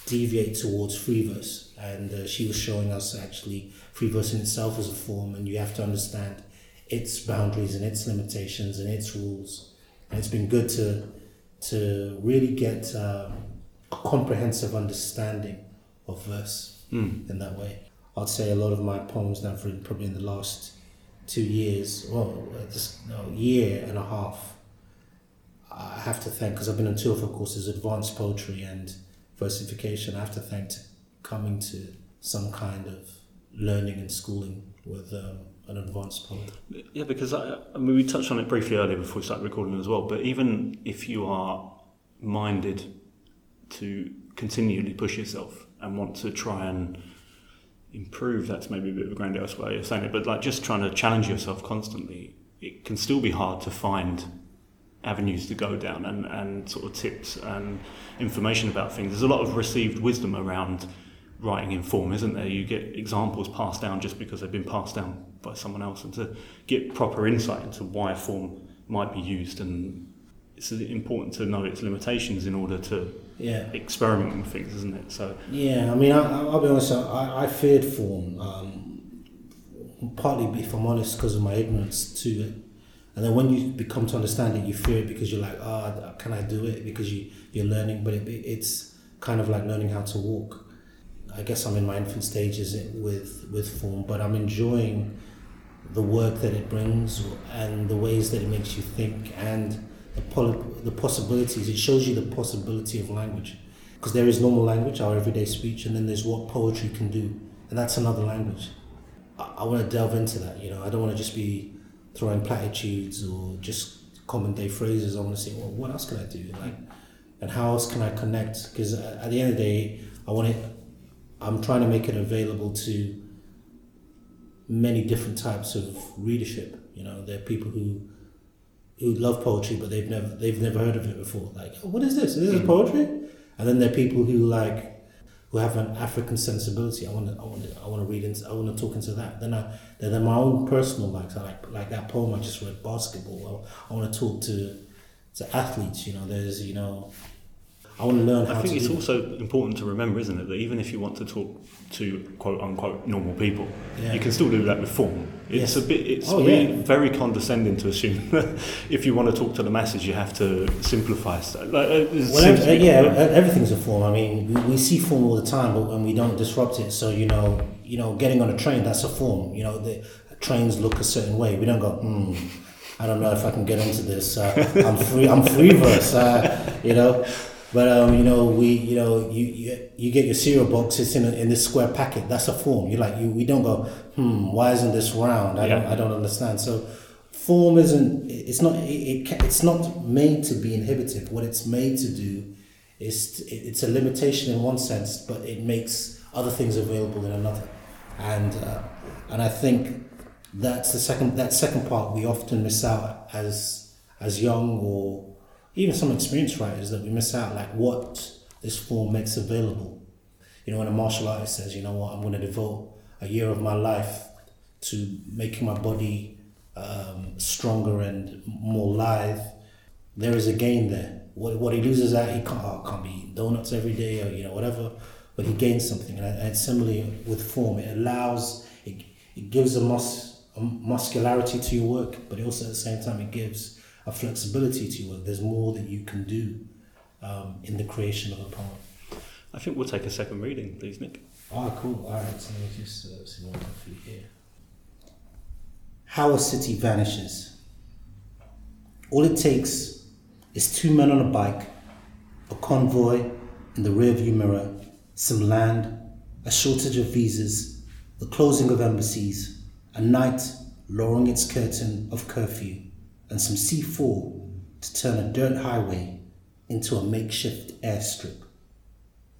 deviate towards free verse and uh, she was showing us actually free verse in itself as a form and you have to understand its boundaries and its limitations and its rules and it's been good to to really get um, a comprehensive understanding of verse Mm. in that way. I'd say a lot of my poems I've written probably in the last two years, well, uh, just no, year and a half, I have to thank, because I've been on two of her courses, advanced poetry and versification. I have to thank to coming to some kind of learning and schooling with um, an advanced poet. Yeah, because I, I mean, we touched on it briefly earlier before we started recording as well. But even if you are minded to continually push yourself and want to try and improve, that's maybe a bit of a grandiose way of saying it, but like just trying to challenge yourself constantly, it can still be hard to find avenues to go down and, and sort of tips and information about things. There's a lot of received wisdom around writing in form, isn't there? You get examples passed down just because they've been passed down by someone else, and to get proper insight into why a form might be used, and it's important to know its limitations in order to Yeah. experiment with things, isn't it? So Yeah, I mean, I, I- I'll be honest. I, I feared form, um, partly, if I'm honest, because of my ignorance to it. And then when you become to understand it, you fear it because you're like, ah, can I do it? Because you you're learning, but it, it's kind of like learning how to walk. I guess I'm in my infant stages with with form, but I'm enjoying the work that it brings and the ways that it makes you think and the, poly- the possibilities. It shows you the possibility of language. Because there is normal language, our everyday speech, and then there's what poetry can do, and that's another language. I, I want to delve into that, you know, I don't want to just be throwing platitudes or just common day phrases. I want to say, well, what else can I do? Like, and how else can I connect? Because at the end of the day, I want to, I'm trying to make it available to many different types of readership. You know, there are people who who love poetry, but they've never they've never heard of it before. Like, oh, what is this? Is this hmm. poetry? And then there are people who like who have an African sensibility. I want to I want to I want to read into I want to talk into that. Then I then my own personal likes. I like like that poem I just read, basketball. I, I want to talk to to athletes. You know, there's you know I want to learn I think it's also important to remember, isn't it, that even if you want to talk to quote unquote normal people, Yeah. you can still do that with form. It's Yes. a bit, it's Oh, really yeah. very condescending to assume that if you want to talk to the masses, you have to simplify stuff. Like, uh, Well, seems ev- to yeah, everything's a form. I mean, we, we see form all the time, but when we don't disrupt it, so you know, you know, getting on a train that's a form. You know, the trains look a certain way. We don't go, hmm, I don't know if I can get into this. Uh, I'm free. I'm free verse. Uh, you know, but um, you know, we, you know, you, you you get your cereal box. It's in a, in this square packet. That's a form. You like you. We don't go, hmm, why isn't this round? I don't. I don't understand. So form isn't it's not it, it it's not made to be inhibitive what it's made to do is t- it- it's a limitation in one sense but it makes other things available in another and uh, and I think that's the second that second part we often miss out as as young or even some experienced writers that we miss out like what this form makes available you know when a martial artist says you know what I'm going to devote a year of my life to making my body um, stronger and more lithe, there is a gain there. What, what he loses out, he can't, oh, can't be eating donuts every day or you know whatever, but he gains something. And, and similarly with form, it allows, it, it gives a, mus, a muscularity to your work, but also at the same time it gives a flexibility to your work. There's more that you can do um, in the creation of a poem. I think we'll take a second reading, please, Nick. Ah, cool. All right, so let me just uh, see what I have for you here. How a city vanishes. All it takes is two men on a bike, a convoy in the rearview mirror, some land, a shortage of visas, the closing of embassies, a night lowering its curtain of curfew, and some C4 to turn a dirt highway into a makeshift airstrip.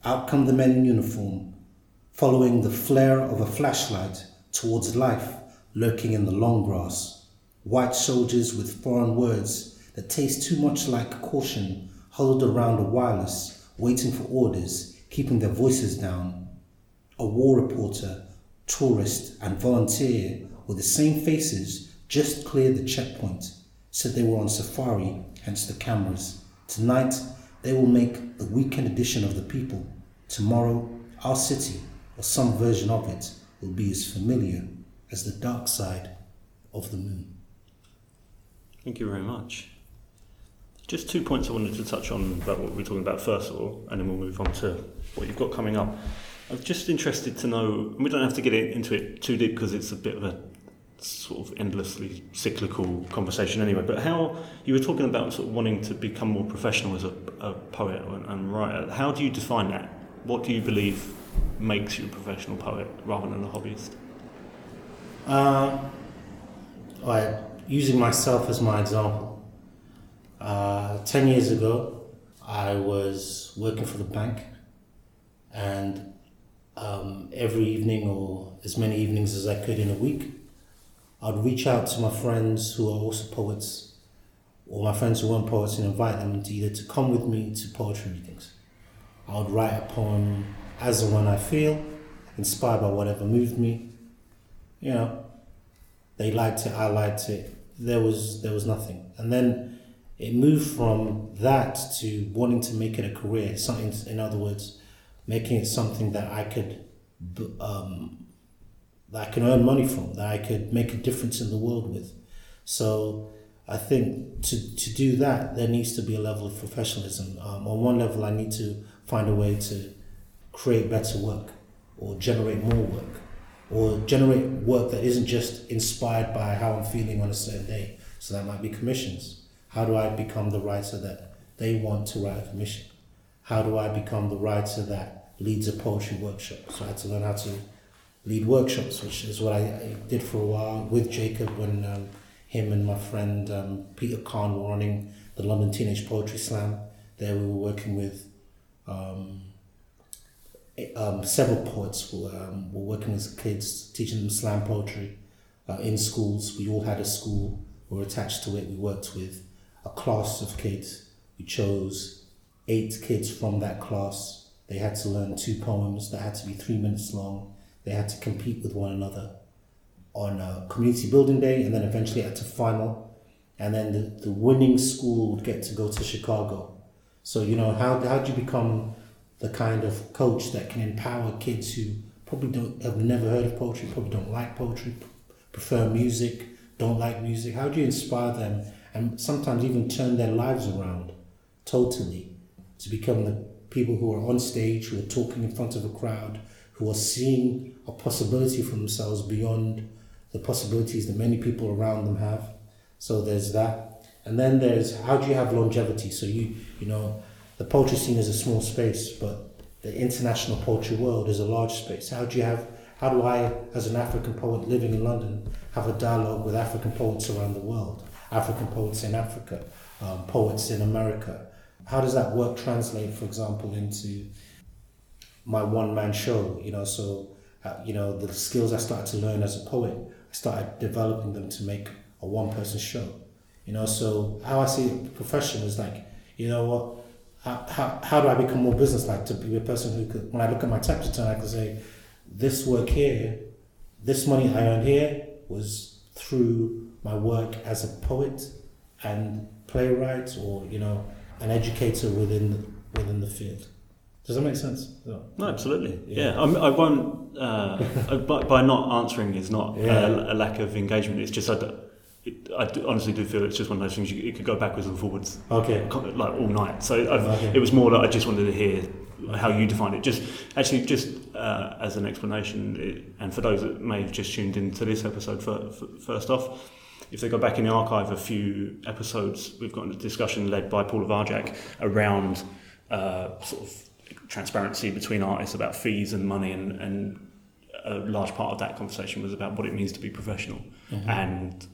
Out come the men in uniform, following the flare of a flashlight towards life lurking in the long grass. White soldiers with foreign words that taste too much like caution huddled around a wireless, waiting for orders, keeping their voices down. A war reporter, tourist, and volunteer with the same faces just cleared the checkpoint, said they were on safari, hence the cameras. Tonight, they will make the weekend edition of The People. Tomorrow, our city, or some version of it, will be as familiar as the dark side of the moon. Thank you very much. Just two points I wanted to touch on about what we were talking about first of all, and then we'll move on to what you've got coming up. I'm just interested to know, and we don't have to get into it too deep because it's a bit of a sort of endlessly cyclical conversation anyway, but how you were talking about sort of wanting to become more professional as a, a poet and, and writer. How do you define that? What do you believe makes you a professional poet rather than a hobbyist? Uh, I, using myself as my example, uh, 10 years ago, I was working for the bank, and um, every evening, or as many evenings as I could in a week, I'd reach out to my friends who are also poets, or my friends who weren't poets, and invite them to either to come with me to poetry readings. I would write a poem as and when I feel, inspired by whatever moved me. You know, they liked it, I liked it. There was there was nothing, and then it moved from that to wanting to make it a career. Something, in other words, making it something that I could, um, that I can earn money from, that I could make a difference in the world with. So I think to to do that, there needs to be a level of professionalism. Um, on one level, I need to find a way to create better work or generate more work or generate work that isn't just inspired by how I'm feeling on a certain day. So that might be commissions. How do I become the writer that they want to write a commission? How do I become the writer that leads a poetry workshop? So I had to learn how to lead workshops, which is what I, I did for a while with Jacob when um, him and my friend um, Peter Kahn were running the London Teenage Poetry Slam. There we were working with um, um, several poets who um, were working with kids, teaching them slam poetry uh, in schools. We all had a school, we were attached to it. We worked with a class of kids. We chose eight kids from that class. They had to learn two poems that had to be three minutes long. They had to compete with one another on a community building day and then eventually at a final. And then the, the winning school would get to go to Chicago. So, you know, how, how do you become the kind of coach that can empower kids who probably don't have never heard of poetry, probably don't like poetry, prefer music, don't like music. How do you inspire them and sometimes even turn their lives around totally to become the people who are on stage, who are talking in front of a crowd, who are seeing a possibility for themselves beyond the possibilities that many people around them have. So there's that. And then there's how do you have longevity? So you you know the poetry scene is a small space, but the international poetry world is a large space. How do you have how do I, as an African poet living in London, have a dialogue with African poets around the world? African poets in Africa, um, poets in America. How does that work translate, for example, into my one man show? You know, so uh, you know the skills I started to learn as a poet, I started developing them to make a one person show. You know, so how I see the profession is like, you know what, how, how, how do I become more business-like to be a person who could, when I look at my tax return, I can say, this work here, this money I earned here was through my work as a poet and playwright or, you know, an educator within the, within the field. Does that make sense? No, absolutely. Yeah, yeah. I, won't. Uh, by, by not answering is not yeah. a, a, lack of engagement. It's just I, it, I do, honestly do feel it's just one of those things you, it could go backwards and forwards. Okay. Like all night. So okay. it was more that I just wanted to hear how you define it. Just actually, just uh, as an explanation, it, and for those that may have just tuned into this episode for, for, first off, if they go back in the archive a few episodes, we've got a discussion led by Paula Varjack around uh, sort of transparency between artists about fees and money and, and a large part of that conversation was about what it means to be professional mm-hmm. and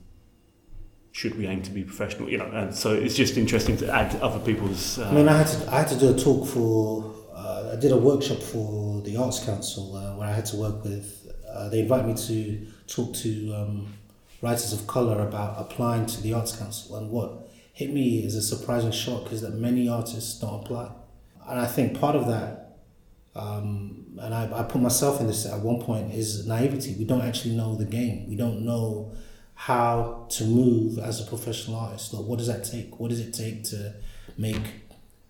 should we aim to be professional you know and so it's just interesting to add other people's uh, I mean I had to I had to do a talk for uh, I did a workshop for the Arts Council uh, where I had to work with uh, they invited me to talk to um, writers of colour about applying to the Arts Council and what hit me as a surprising shock is that many artists don't apply and I think part of that, um, and I, I put myself in this at one point, is naivety. We don't actually know the game. We don't know how to move as a professional artist. Like, what does that take? What does it take to make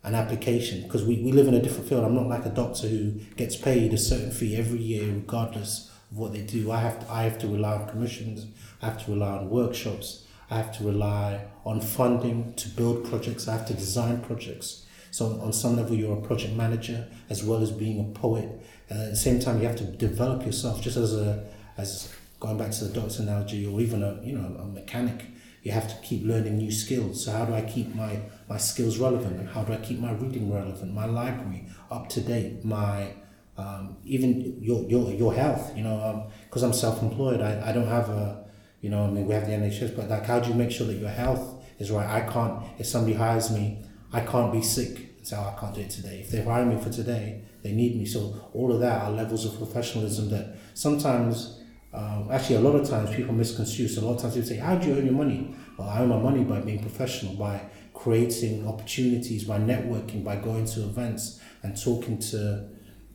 an application? Because we, we live in a different field. I'm not like a doctor who gets paid a certain fee every year, regardless of what they do. I have to, I have to rely on commissions. I have to rely on workshops. I have to rely on funding to build projects. I have to design projects. So on some level, you're a project manager as well as being a poet. Uh, at the same time, you have to develop yourself. Just as a as going back to the doctor analogy, or even a you know a mechanic, you have to keep learning new skills. So how do I keep my my skills relevant? And how do I keep my reading relevant? My library up to date. My um, even your your your health. You know, because um, I'm self-employed, I, I don't have a you know I mean we have the NHS, but like how do you make sure that your health is right? I can't if somebody hires me I can't be sick oh, I can't do it today. If they hire me for today, they need me. So all of that are levels of professionalism that sometimes, um, actually a lot of times people misconstrue. So a lot of times people say, how do you earn your money? Well, I earn my money by being professional, by creating opportunities, by networking, by going to events and talking to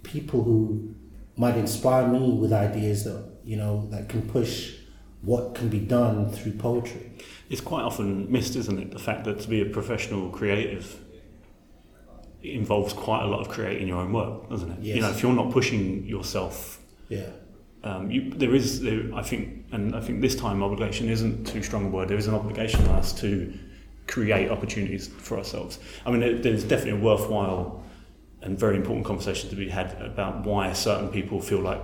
people who might inspire me with ideas that, you know, that can push what can be done through poetry it's quite often missed, isn't it? The fact that to be a professional creative involves quite a lot of creating your own work, doesn't it? Yes. You know, if you're not pushing yourself, yeah. Um, you, there is, there, I think, and I think this time obligation isn't too strong a word. There is an obligation on us to create opportunities for ourselves. I mean, there's definitely a worthwhile and very important conversation to be had about why certain people feel like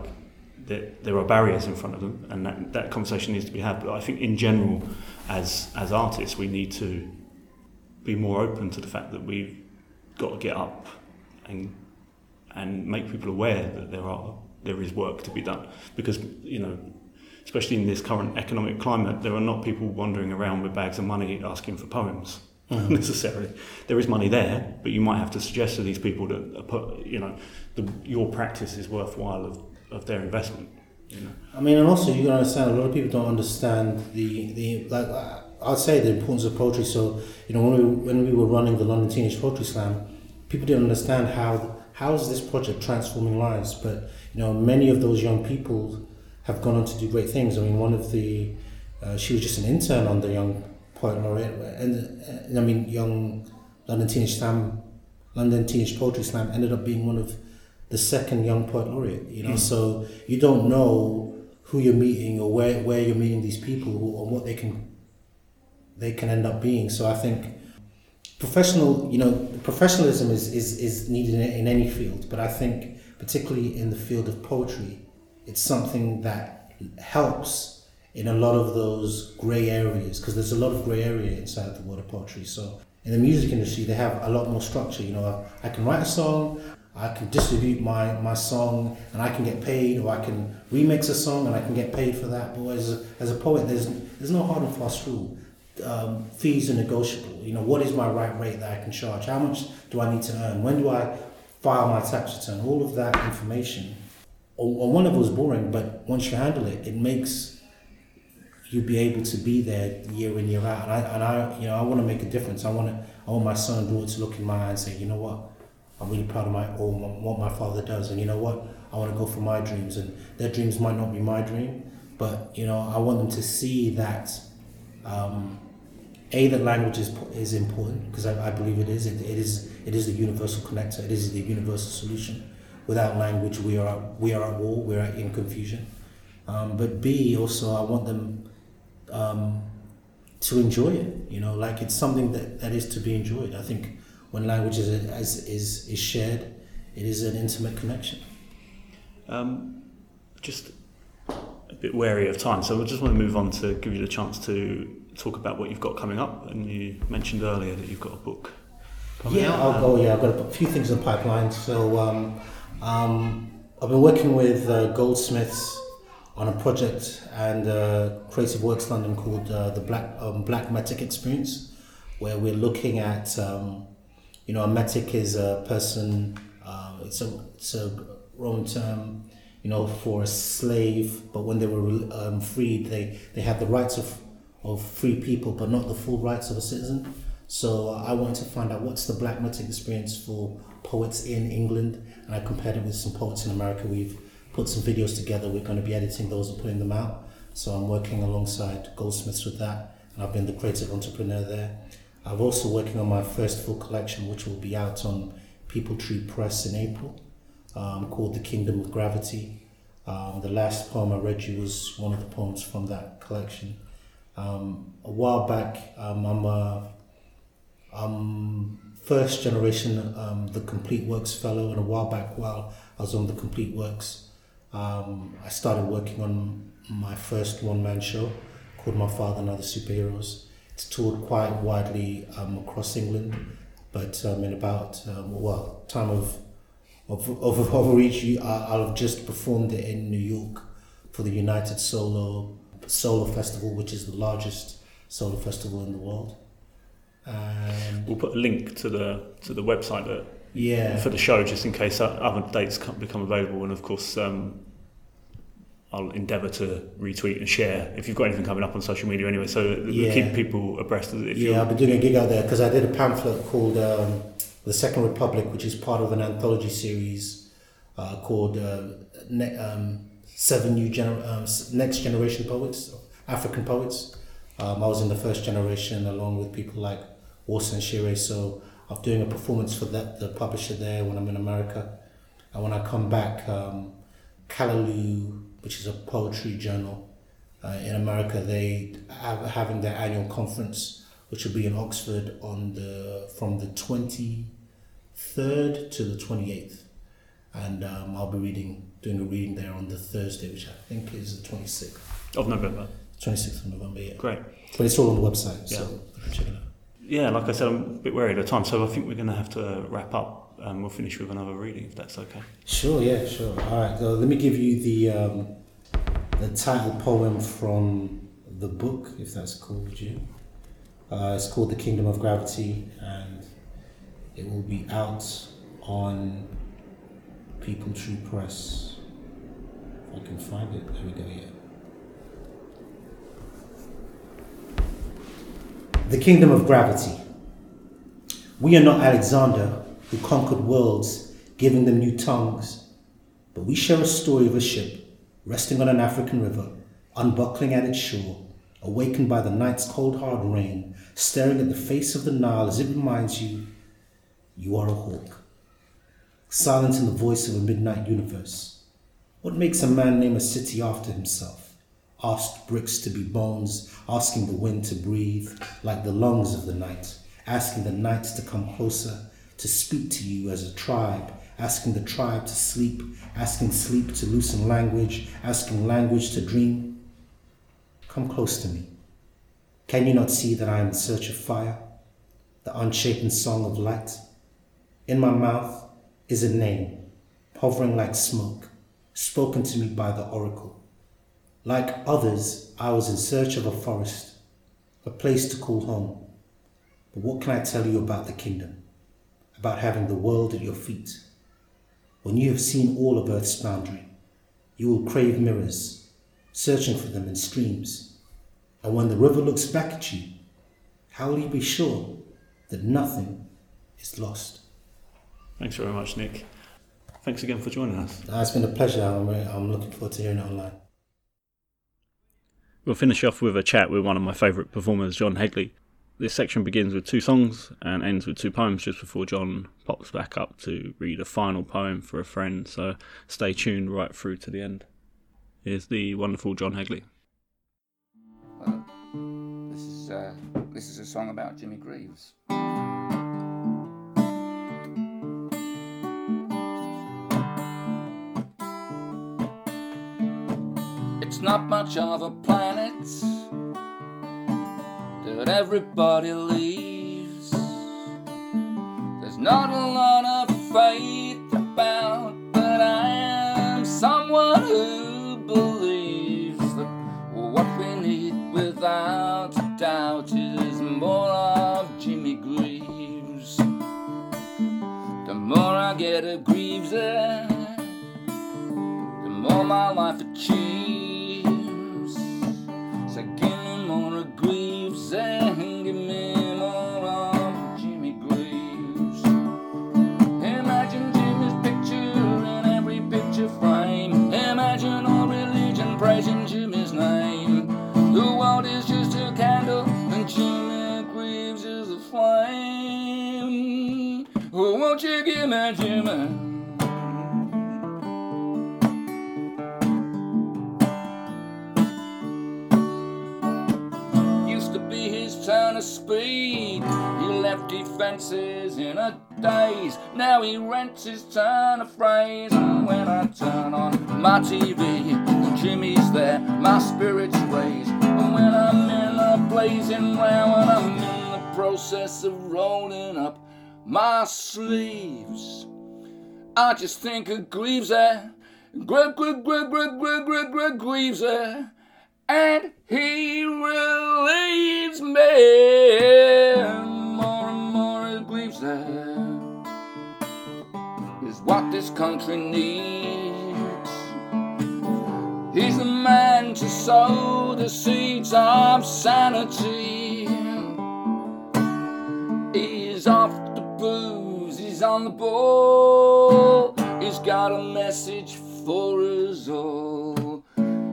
that there are barriers in front of them, and that, that conversation needs to be had. But I think in general, as as artists, we need to be more open to the fact that we've got to get up and and make people aware that there are there is work to be done because you know especially in this current economic climate there are not people wandering around with bags of money asking for poems mm-hmm. necessarily there is money there but you might have to suggest to these people that you know the, your practice is worthwhile of, of their investment you know I mean and also you to understand a lot of people don't understand the the like I'd say the importance of poetry so you know when we when we were running the London Teenage Poetry Slam people didn't understand how how is this project transforming lives? But you know, many of those young people have gone on to do great things. I mean, one of the uh, she was just an intern on the Young Poet Laureate, and, and I mean, Young London Teenage Slam, London Teenage Poetry Slam ended up being one of the second Young Poet Laureate. You know, mm. so you don't know who you're meeting or where, where you're meeting these people or what they can they can end up being. So I think professional, you know, professionalism is, is, is needed in, in any field, but I think particularly in the field of poetry, it's something that helps in a lot of those grey areas because there's a lot of grey area inside the world of poetry. So in the music industry, they have a lot more structure. You know, I can write a song, I can distribute my, my song, and I can get paid, or I can remix a song and I can get paid for that. But as a, as a poet, there's there's no hard and fast rule um, fees are negotiable. You know, what is my right rate that I can charge? How much do I need to earn? When do I file my tax return? All of that information. Or, one of those boring, but once you handle it, it makes you be able to be there year in year out. And I, and I you know, I want to make a difference. I want to, I want my son and daughter to look in my eye and say, you know what, I'm really proud of my or what my father does, and you know what, I want to go for my dreams, and their dreams might not be my dream, but you know, I want them to see that. Um, a that language is is important because I, I believe it is. It, it is it is the universal connector. It is the universal solution. Without language, we are we are at war. We are in confusion. Um, but B also, I want them um, to enjoy it. You know, like it's something that, that is to be enjoyed. I think when language is is is, is shared, it is an intimate connection. Um, just a bit wary of time, so I just want to move on to give you the chance to talk about what you've got coming up. And you mentioned earlier that you've got a book. Yeah, out. I'll go. Yeah, I've got a few things in the pipeline. So um, um, I've been working with uh, Goldsmiths on a project and uh, Creative Works London called uh, the Black um, Black Metic Experience, where we're looking at um, you know a metic is a person. Uh, it's a it's a Roman term you know, for a slave, but when they were um, freed, they, they had the rights of of free people, but not the full rights of a citizen. So uh, I wanted to find out what's the black metic experience for poets in England, and I compared it with some poets in America. We've put some videos together. We're going to be editing those and putting them out. So I'm working alongside Goldsmiths with that, and I've been the creative entrepreneur there. I'm also working on my first full collection, which will be out on Peepal Tree Press in April, um, called The Kingdom of Gravity. Um, the last poem I read you was one of the poems from that collection. Um, a while back, um, I'm a I'm first generation um, the Complete Works Fellow, and a while back, while I was on the Complete Works, um, I started working on my first one man show called My Father and Other Superheroes. It's toured quite widely um, across England, but um, in about um, well time of of of overreach, I'll have just performed it in New York for the United Solo Solo Festival, which is the largest solo festival in the world. And we'll put a link to the to the website that yeah for the show, just in case other dates become available. And of course, um, I'll endeavour to retweet and share if you've got anything coming up on social media anyway. So yeah. keep people abreast of it. yeah, I've been doing a gig out there because I did a pamphlet called um, "The Second Republic," which is part of an anthology series uh, called uh, ne- um, seven new gener- um, next generation poets, African poets. Um, I was in the first generation along with people like Warsan Shire. So I'm doing a performance for that, the publisher there when I'm in America. And when I come back, um, Callaloo, which is a poetry journal uh, in America, they are having their annual conference, which will be in Oxford on the from the 23rd to the 28th. And um, I'll be reading doing a reading there on the Thursday, which I think is the 26th. Of November. 26th of November, yeah. Great. But it's all on the website, Yeah. can check it out. Yeah, like I said, I'm a bit wary of the time, so I think we're going to have to wrap up. Um, we'll finish with another reading, if that's okay. Sure, yeah, sure. All right, so let me give you the um, the title poem from the book, if that's called you. Uh, it's called The Kingdom of Gravity, and it will be out on Peepal Tree Press. If I can find it, there we go, yeah. The Kingdom of Gravity. We are not Alexander, who conquered worlds, giving them new tongues, but we share a story of a ship resting on an African river, unbuckling at its shore, awakened by the night's cold hard rain, staring at the face of the Nile as it reminds you you are a hawk. Silent in the voice of a midnight universe. What makes a man name a city after himself? Asked bricks to be bones, asking the wind to breathe like the lungs of the night, asking the night to come closer, to speak to you as a tribe, asking the tribe to sleep, asking sleep to loosen language, asking language to dream. Come close to me. Can you not see that I am in search of fire, the unshapen song of light? In my mouth is a name, hovering like smoke, spoken to me by the oracle. Like others, I was in search of a forest, a place to call home. But what can I tell you about the kingdom? About having the world at your feet? When you have seen all of earth's boundary, you will crave mirrors, searching for them in streams. And when the river looks back at you, how will you be sure that nothing is lost? Thanks very much, Nick. Thanks again for joining us. Uh, it's been a pleasure. I'm, I'm looking forward to hearing it online. We'll finish off with a chat with one of my favourite performers, John Hegley. This section begins with two songs and ends with two poems just before John pops back up to read a final poem for a friend, so stay tuned right through to the end. Here's the wonderful John Hegley. Well, this is uh, this is a song about Jimmy Greaves. It's not much of a planet that everybody leaves. There's not a lot me Jimmy? Used to be his turn of speed. He left defenses in a daze. Now he rents his turn of phrase. And when I turn on my TV, Jimmy's there, my spirits raise. And when I'm in a blazing row, and I'm in the process of rolling up my sleeves, I just think of. Gre- Gre- Gre- Gre- Gre- Gre- Gre- Greaves there and he relieves me. More and more it grieves is what this country needs. He's the man to sow the seeds of sanity. Booze, he's on the ball. He's got a message for us all.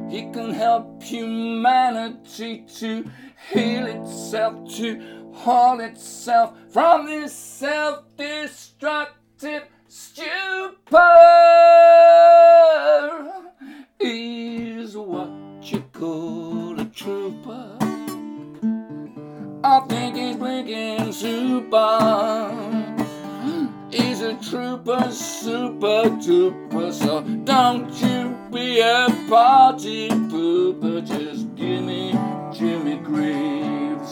He can help humanity to heal itself, to haul itself from this self destructive stupor. He's what you call a trooper. I think he's blinking super. He's a trooper, super duper, so don't you be a party pooper, just give me Jimmy Greaves.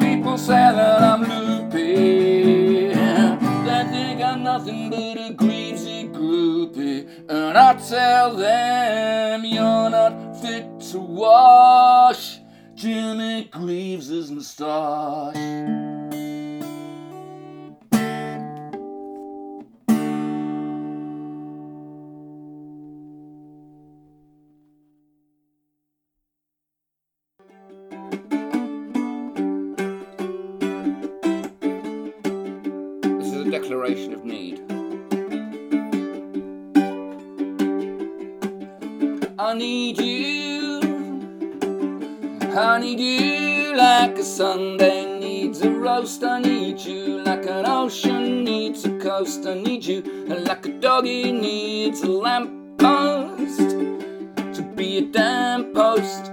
People say that I'm loopy, that they got nothing but a Greavesy groupie, and I tell them you're not fit to wash Jimmy Greaves' moustache. Like a Sunday needs a roast. I need you like an ocean needs a coast. I need you like a doggy needs a lamppost to be a damn post.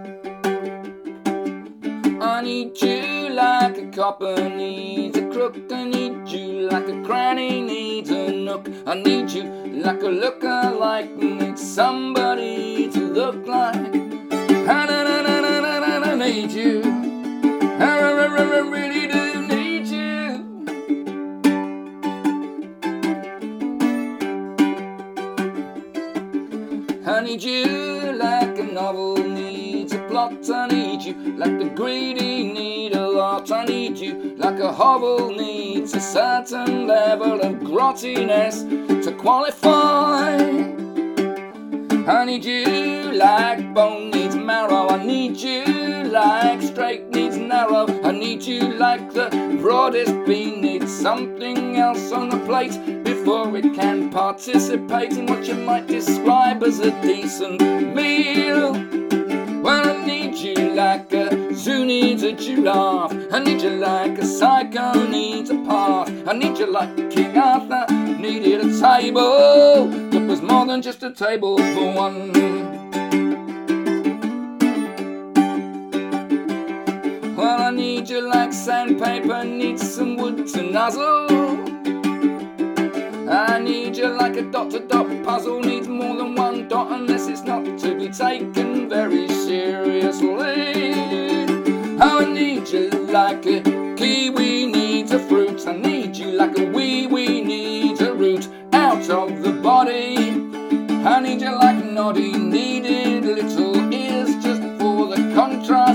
I need you like a copper needs a crook. I need you like a cranny needs a nook. I need you like a looker like needs somebody to look like. I, need you. Really do need you. I need you like a novel needs a plot. I need you like the greedy need a lot. I need you like a hovel needs a certain level of grottiness to qualify. I need you like bone needs marrow. I need you like straight needs narrow. I need you like the broadest bean needs something else on the plate before it can participate in what you might describe as a decent meal. Well, I need you like a zoo needs a giraffe. I need you like a psycho needs a path. I need you like King Arthur needed a table that was more than just a table for one. Like sandpaper needs some wood to nuzzle. I need you like a dot to dot puzzle needs more than one dot unless it's not to be taken very seriously. Oh, I need you like a kiwi needs a fruit. I need you like a wee wee needs a root out of the body. I need you like Noddy needed little ears just for the contrast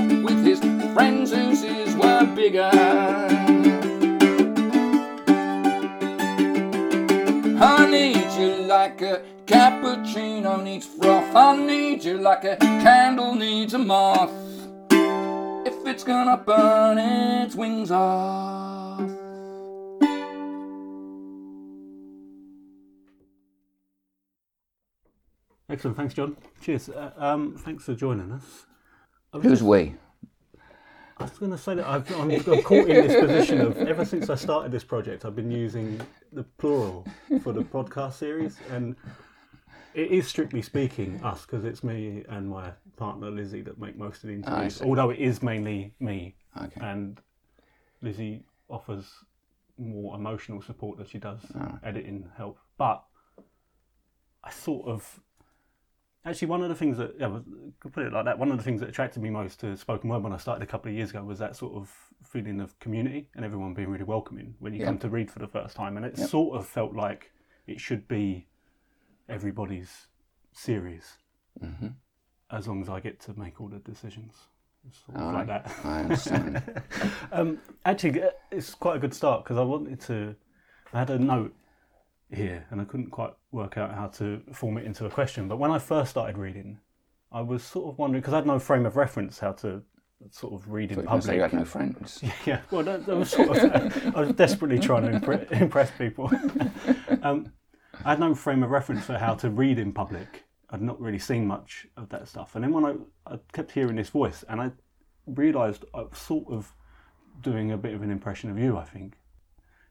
were bigger. I need you like a cappuccino needs froth. I need you like a candle needs a moth. If it's gonna burn its wings off. Excellent. Thanks, John. Cheers. Uh, um, thanks for joining us. Who's just- we? I was going to say that I've, I'm, I'm caught in this position of ever since I started this project, I've been using the plural for the podcast series, and it is strictly speaking us because it's me and my partner Lizzie that make most of the interviews. Although it is mainly me, Okay. and Lizzie offers more emotional support that she does ah. editing help. But I sort of actually one of the things that yeah, put it like that. One of the things that attracted me most to spoken word when I started a couple of years ago was that sort of feeling of community and everyone being really welcoming when you Yeah. come to read for the first time. And it sort of felt like it should be everybody's series, Mm-hmm. as long as I get to make all the decisions. Sort of All like right. that. I understand. Um, actually, it's quite a good start because I wanted to. I had a note here and I couldn't quite work out how to form it into a question. But when I first started reading, I was sort of wondering because I had no frame of reference how to sort of read in you you had no friends. Yeah, well, that, that was sort of. I was desperately trying to impre- impress people. um, I had no frame of reference for how to read in public. I'd not really seen much of that stuff. And then when I, I kept hearing this voice, and I realised I was sort of doing a bit of an impression of you, I think.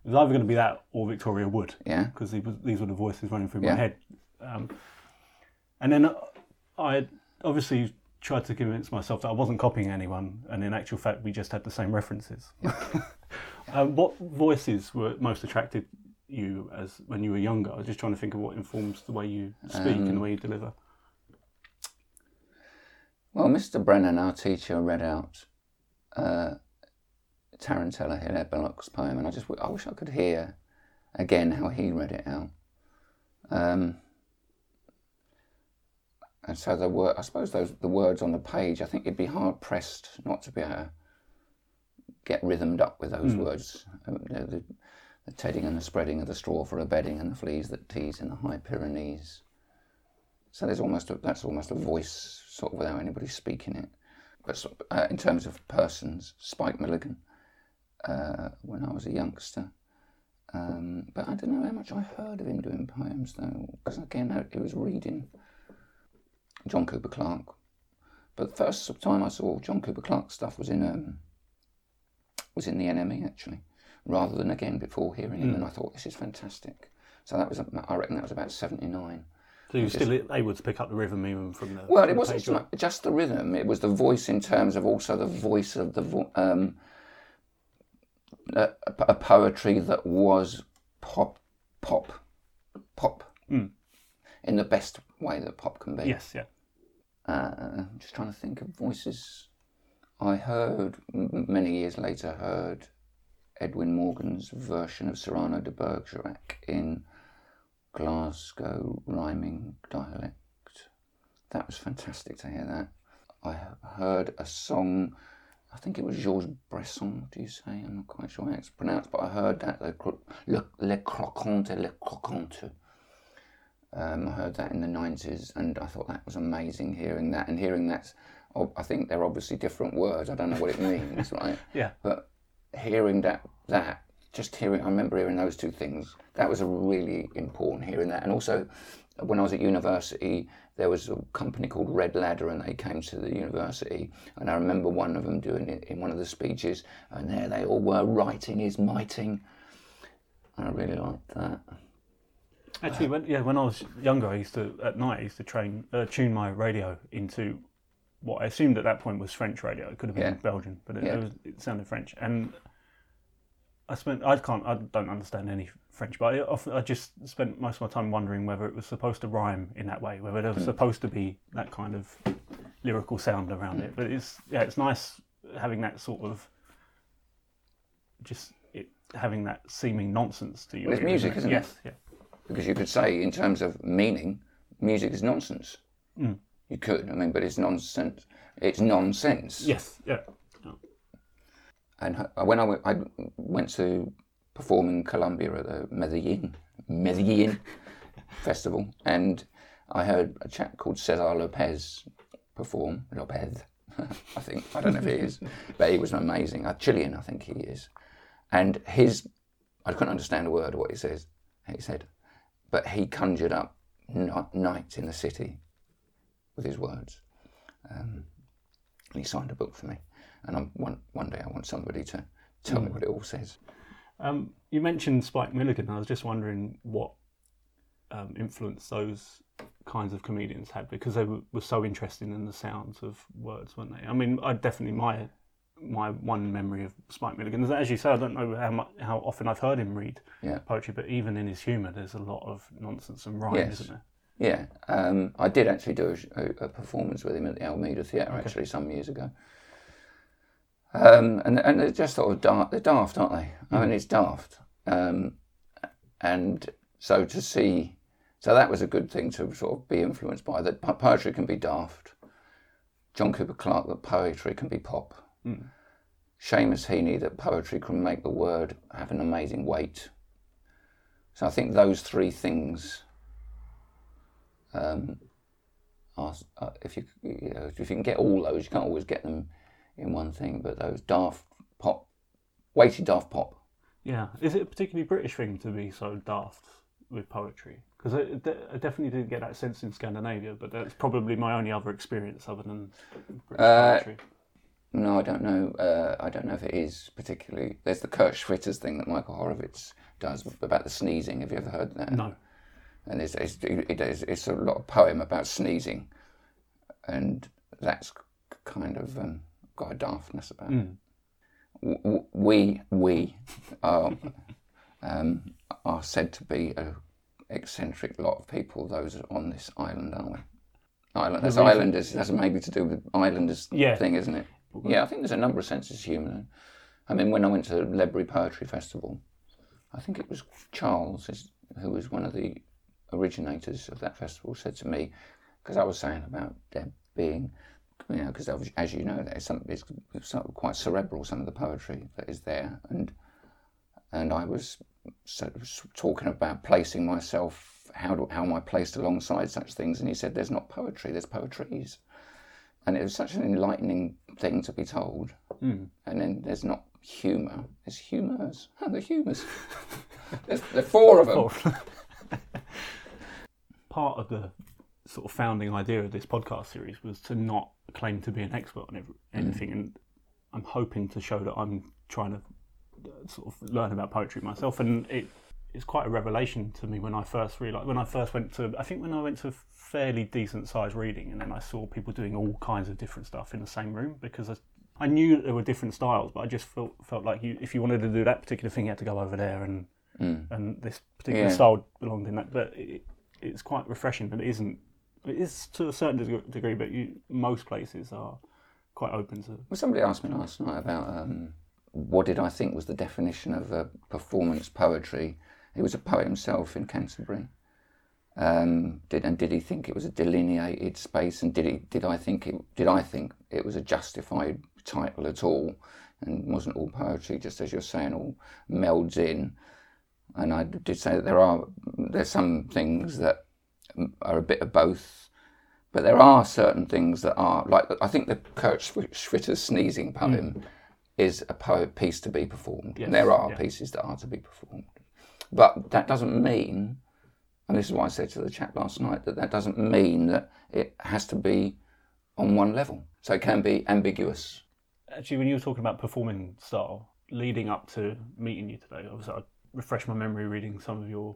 It was either going to be that or Victoria Wood, Yeah. because these were the voices running through Yeah. my head. Um, and then I obviously tried to convince myself that I wasn't copying anyone, and in actual fact, we just had the same references. um, what voices were most attracted you as when you were younger? I was just trying to think of what informs the way you speak and the way you deliver. Well, Mr. Brennan, our teacher, read out uh, Tarantella Hilaire Belloc's poem, and I just I wish I could hear again how he read it out. Um, and so the word, I suppose those the words on the page, I think you'd be hard pressed not to be able to get rhythmed up with those words. Um, the, the, the tedding and the spreading of the straw for a bedding, and the fleas that tease in the high Pyrenees. So there's almost a, that's almost a voice, sort of without anybody speaking it. But uh, in terms of persons, Spike Milligan, uh, when I was a youngster. Um, but I don't know how much I heard of him doing poems though, because again, he was reading John Cooper Clarke. But the first time I saw John Cooper Clarke stuff was in um, was in the NME actually, rather than again before hearing him, and I thought this is fantastic. So that was I reckon that was about seventy nine. So you're still able to pick up the rhythm even from the Well, from it wasn't page so up? just the rhythm; it was the voice in terms of also the voice of the vo- um, a, a poetry that was pop, pop, pop, Mm. in the best way that pop can be. Yes, yeah. Uh, I'm just trying to think of voices. I heard many years later heard Edwin Morgan's version of Cyrano de Bergerac in Glasgow rhyming dialect. That was fantastic to hear that. I he- heard a song, I think it was Georges Brassens, do you say? I'm not quite sure how it's pronounced, but I heard that, Le, Le, Le Croquante, Le Croquante. Um, I heard that in the 90s and I thought that was amazing hearing that. And hearing that, I think they're obviously different words. I don't know what it means, right? Yeah. But hearing that, that, just hearing, I remember hearing those two things. That was a really important hearing that. And also, when I was at university, there was a company called Red Ladder, and they came to the university. And I remember one of them doing it in one of the speeches, and there they all were writing is mighting. I really liked that. Actually, when yeah, when I was younger, I used to at night I used to train uh, tune my radio into what I assumed at that point was French radio. It could have been Yeah. Belgian, but it, Yeah. it, was, it sounded French. And I spent I can't I don't understand any French, but I often I just spent most of my time wondering whether it was supposed to rhyme in that way, whether there was hmm. supposed to be that kind of lyrical sound around it. Hmm. But it's yeah, it's nice having that sort of just it having that seeming nonsense to you. Well, it's music, isn't it? yes, yeah. because you could say in terms of meaning, music is nonsense. Hmm. You could, I mean, but it's nonsense. It's nonsense. Yes, yeah. And when I went, I went to perform in Colombia at the Medellin Medellin festival, and I heard a chap called Cesar Lopez perform. Lopez, I think I don't know if he is, but he was amazing. A Chilean, I think he is. And his, I couldn't understand a word of what he says. He said, but he conjured up ni- nights in the city with his words. Um, and he signed a book for me. And I'm, one, one day I want somebody to tell me what it all says. Um, you mentioned Spike Milligan. I was just wondering what um, influence those kinds of comedians had because they were, were so interested in the sounds of words, weren't they? I mean, I definitely my my one memory of Spike Milligan is that, as you say, I don't know how much, how often I've heard him read Yeah. poetry, but even in his humour, there's a lot of nonsense and rhyme, Yes. isn't there? Yeah, um, I did actually do a, a, a performance with him at the Almeida Theatre actually some years ago. Um, and and they're just sort of daft, they're daft, aren't they? I mean, it's daft. Um, and so to see, so that was a good thing to sort of be influenced by. That poetry can be daft. John Cooper Clarke, that poetry can be pop. Seamus Heaney, that poetry can make the word have an amazing weight. So I think those three things um, are, uh, if you, you know, if you can get all those, you can't always get them in one thing. But those daft pop, weighty daft pop. Yeah. Is it a particularly British thing to be so daft with poetry? Because I, I definitely didn't get that sense in Scandinavia, but that's probably my only other experience other than British Uh, poetry. No, I don't know. Uh, I don't know if it is particularly. There's the Kurt Schwitters thing that Michael Horovitz does about the sneezing. Have you ever heard that? No. and it's it's, it is, it's a lot of poem about sneezing, and that's kind of um, got a daftness about it. W- We we are um, are said to be a eccentric lot of people. Those on this island, aren't we? Island. That's reason- islanders. That's maybe to do with islanders Yeah. thing, isn't it? Yeah, I think there's a number of senses of humour. I mean, when I went to the Ledbury Poetry Festival, I think it was Charles, who was one of the originators of that festival, said to me, because I was saying about there being, you know, because as you know, there's some, it's, it's sort of quite cerebral, some of the poetry that is there. And and I was sort of talking about placing myself, how, do, how am I placed alongside such things? And he said, there's not poetry, there's poetries. And it was such an enlightening thing to be told. Mm. And then there's not humour, there's humours. the humours. there's, there's four of them. Part of the sort of founding idea of this podcast series was to not claim to be an expert on every, anything, and I'm hoping to show that I'm trying to uh, sort of learn about poetry myself, and it it's quite a revelation to me when I first realized when I first went to I think when I went to a fairly decent sized reading, and then I saw people doing all kinds of different stuff in the same room because I, I knew that there were different styles, but I just felt felt like you if you wanted to do that particular thing, you had to go over there and and this particular Yeah. style belonged in that. But it, it's quite refreshing, but it isn't. It is to a certain degree, but you, most places are quite open to. Well, somebody asked me last night about um, what did I think was the definition of uh, performance poetry. He was a poet himself in Canterbury. Um, did and did he think it was a delineated space? And did he did I think it did I think it was a justified title at all? And wasn't all poetry just as you're saying all melds in? And I did say that there are there's some things that are a bit of both, but there are certain things that are like I think the Kurt Schw- Schwitter's sneezing hmm. poem is a poet piece to be performed. Yes, there are yeah. pieces that are to be performed, but that doesn't mean, and this is what I said to the chat last night, that that doesn't mean that it has to be on one level. So it can be ambiguous. Actually, when you were talking about performing style, leading up to meeting you today, obviously I refreshed my memory reading some of your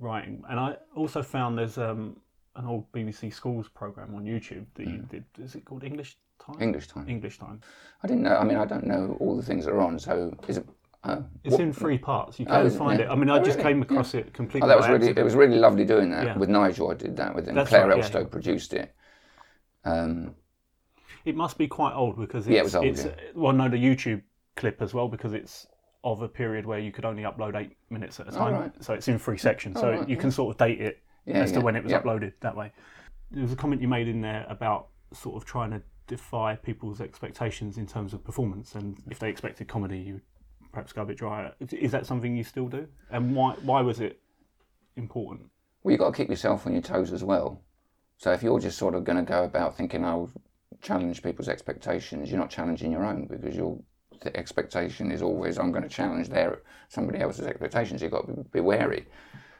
writing, and I also found there's um, an old BBC Schools program on YouTube that you did. Is it called English Time? English time. English Time. I didn't know. I mean, I don't know all the things that are on. So is it? Uh, It's in three parts. You Oh, can it? find Yeah. it. I mean, I Oh, just really? came across it completely. Oh, that was really. It was really lovely doing that Yeah. with Nigel. I did that with him. That's Claire right, Elstow yeah. produced it. Um, It must be quite old because it's, Yeah, it was old, it's yeah. well, no, the YouTube clip as well because it's of a period where you could only upload eight minutes at a time. right. So it's in three sections. so right, you can sort of date it Yeah, as to when it was yeah. uploaded that way. There was a comment you made in there about sort of trying to defy people's expectations in terms of performance, and if they expected comedy, you perhaps go a bit drier. Is that something you still do? And why why was it important? well, you've got to keep yourself on your toes as well. So if you're just sort of going to go about thinking, "I'll challenge people's expectations," you're not challenging your own because your the expectation is always, "I'm going to challenge their somebody else's expectations." You've got to be, wary.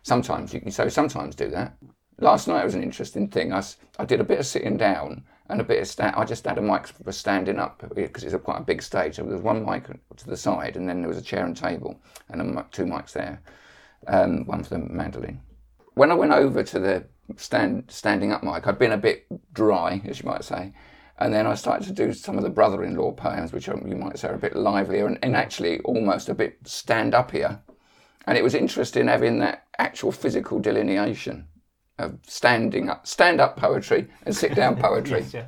Sometimes you can so sometimes do that. Last night was an interesting thing. I, I did a bit of sitting down and a bit of stand. I just had a mic for standing up because it's a quite a big stage. So there was one mic to the side, and then there was a chair and table, and a, two mics there, um, one for the mandolin. When I went over to the stand standing up mic, I'd been a bit dry, as you might say, and then I started to do some of the brother-in-law poems, which you might say are a bit livelier and, and actually almost a bit stand up here. And it was interesting having that actual physical delineation of standing up, stand up poetry and sit down poetry. Yes, yeah.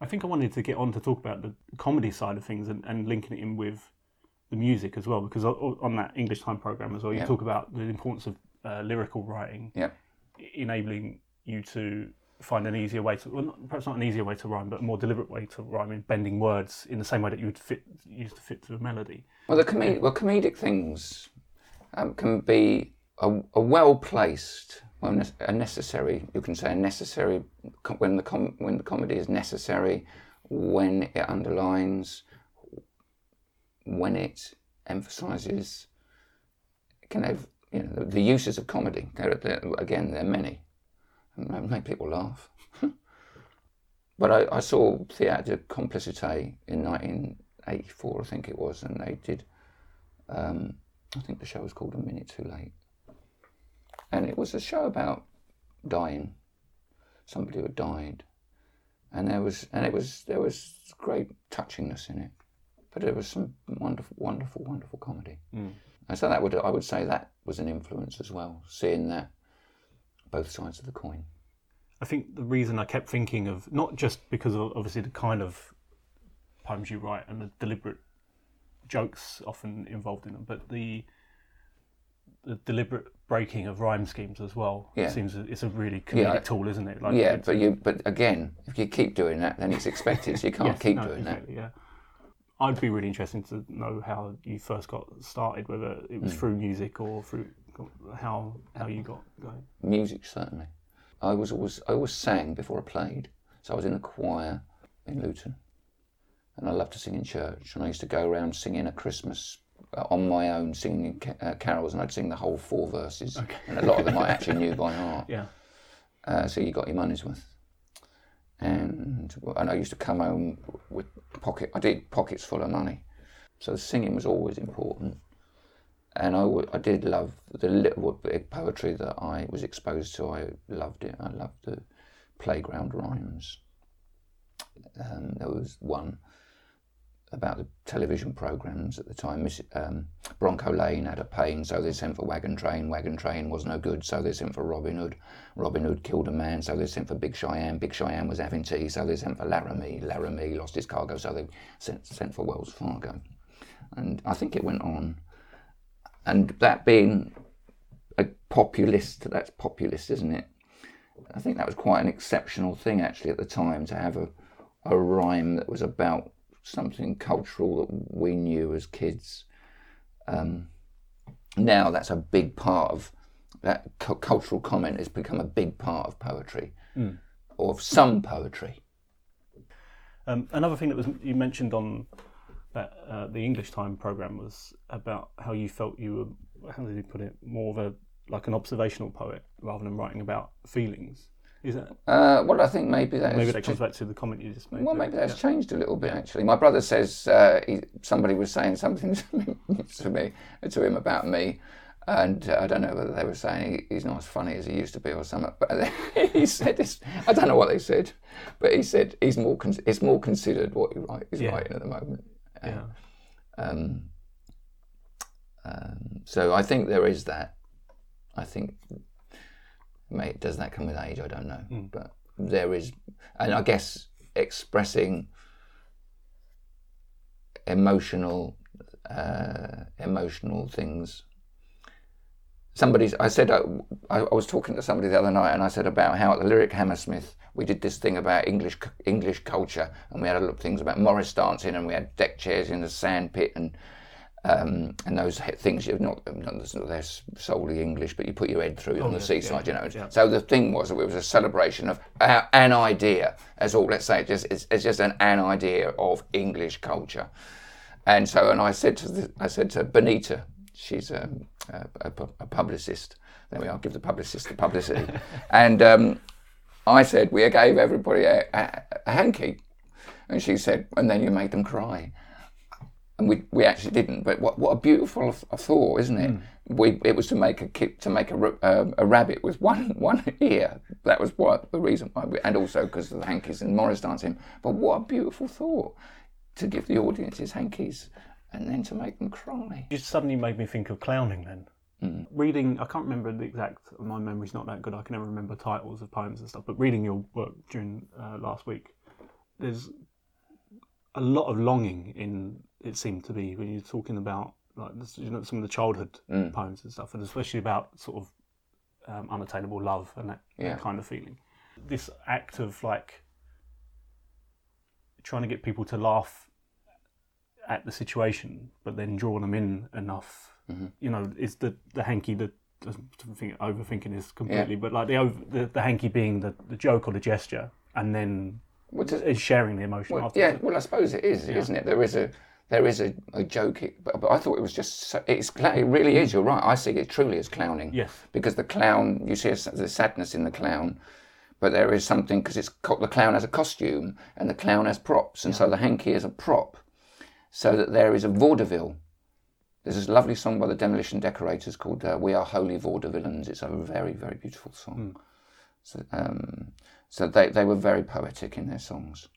I think I wanted to get on to talk about the comedy side of things and, and linking it in with the music as well, because on that English time program as well, you Yeah. talk about the importance of uh, lyrical writing, Yeah. enabling you to find an easier way to, well, not, perhaps not an easier way to rhyme, but a more deliberate way to rhyme in bending words in the same way that you would fit used to fit to a melody. Well, the comedic, well, comedic things um, can be a, a well placed, well, ne- a necessary. You can say a necessary when the com- when the comedy is necessary, when it underlines, when it emphasises. Can have you know the, the uses of comedy. Again, there are many, and make people laugh. But I, I saw Théâtre Complicité in 1984, I think it was, and they did. Um, I think the show was called A Minute Too Late, and it was a show about dying, somebody who had died, and there was and it was there was great touchingness in it, but there was some wonderful, wonderful, wonderful comedy. And so that would I would say that was an influence as well, seeing that both sides of the coin. I think the reason I kept thinking of not just because of obviously the kind of poems you write and the deliberate jokes often involved in them, but the the deliberate breaking of rhyme schemes as well. Yeah. It seems it's a really comedic Yeah. tool, isn't it? Like yeah, but you but again, if you keep doing that, then it's expected. So you can't Yes, keep no, doing that. Yeah. I'd be really interested to know how you first got started, whether it was mm. through music or through how how you got going. Music certainly. I was always I always sang before I played. So I was in a choir in Luton, and I loved to sing in church. And I used to go around singing at Christmas uh, on my own, singing ca- uh, carols, and I'd sing the whole four verses. And a lot of them I actually knew by heart. Yeah. Uh, so you got your money's worth. And and I used to come home with pocket. I did pockets full of money. So singing was always important. And I, w- I did love the little bit poetry that I was exposed to. I loved it. I loved the playground rhymes. Um, there was one about the television programs at the time. Um, Bronco Lane had a pain, so they sent for Wagon Train. Wagon Train was no good, so they sent for Robin Hood. Robin Hood killed a man, so they sent for Big Cheyenne. Big Cheyenne was having tea, so they sent for Laramie. Laramie lost his cargo, so they sent, sent for Wells Fargo. And I think it went on. And that being a populist, that's populist, isn't it? I think that was quite an exceptional thing actually at the time to have a, a rhyme that was about something cultural that we knew as kids. Um, now that's a big part of that cu- cultural comment has become a big part of poetry, or of some poetry. Um, another thing that was you mentioned on that uh, the English Time program was about how you felt you were how did you put it more of a like an observational poet rather than writing about feelings. Is that Uh, well, I think maybe that maybe that comes back to the comment you just made? Well, maybe that's changed a little bit actually. My brother says uh, he, somebody was saying something to me, to me, to him about me, and uh, I don't know whether they were saying he, he's not as funny as he used to be or something. But he said this. I don't know what they said, but he said he's more. Con- it's more considered what he write, he's Yeah. writing at the moment. Yeah. Um, um, so I think there is that. I think, mate, does that come with age? I don't know, but there is, and I guess expressing emotional, uh, emotional things. Somebody's. I said I, I I was talking to somebody the other night, and I said about how at the Lyric Hammersmith we did this thing about English English culture, and we had a lot of things about Morris dancing, and we had deck chairs in the sand pit, and um, and those things you're not, not they're solely English, but you put your head through on the yeah, seaside, yeah, you know. yeah. So the thing was, it was a celebration of uh, an idea, as all. Let's say, just it's, it's just an an idea of English culture. And so, and I said to the, I said to Benita, she's a, a, a, a publicist. There we are. Give the publicist the publicity. and um, I said we gave everybody a, a, a hanky, and she said, and then you made them cry. And we, we actually didn't, but what, what a beautiful thought, isn't it? We it was to make a kid, to make a, ra- um, a rabbit with one one ear. That was what the reason why, we, and also because of the hankies and Morris dancing. But what a beautiful thought to give the audiences hankies and then to make them cry. You suddenly made me think of clowning then. Reading, I can't remember the exact, my memory's not that good, I can never remember titles of poems and stuff, but reading your work during uh, last week, there's a lot of longing in, it seemed to be, when you're talking about like you know, some of the childhood poems and stuff, and especially about sort of um, unattainable love and that, Yeah. that kind of feeling. This act of like trying to get people to laugh at the situation, but then draw them in enough. Mm-hmm. You know, is the the hanky the I think overthinking is completely, but like the, over, the the hanky being the, the joke or the gesture, and then Well, is sharing the emotion. Well, after. yeah, well, I suppose it is, isn't it? There is a there is a, a joke, but, but I thought it was just so, it's it really is. You're right. I see it truly as clowning. Yes. Because the clown, you see the sadness in the clown, but there is something because it's the clown has a costume and the clown has props, and so the hanky is a prop, so that there is a vaudeville. There's this lovely song by the Demolition Decorators called uh, "We Are Holy Vaudevillains." It's a very very beautiful song. So, um, so they, they were very poetic in their songs.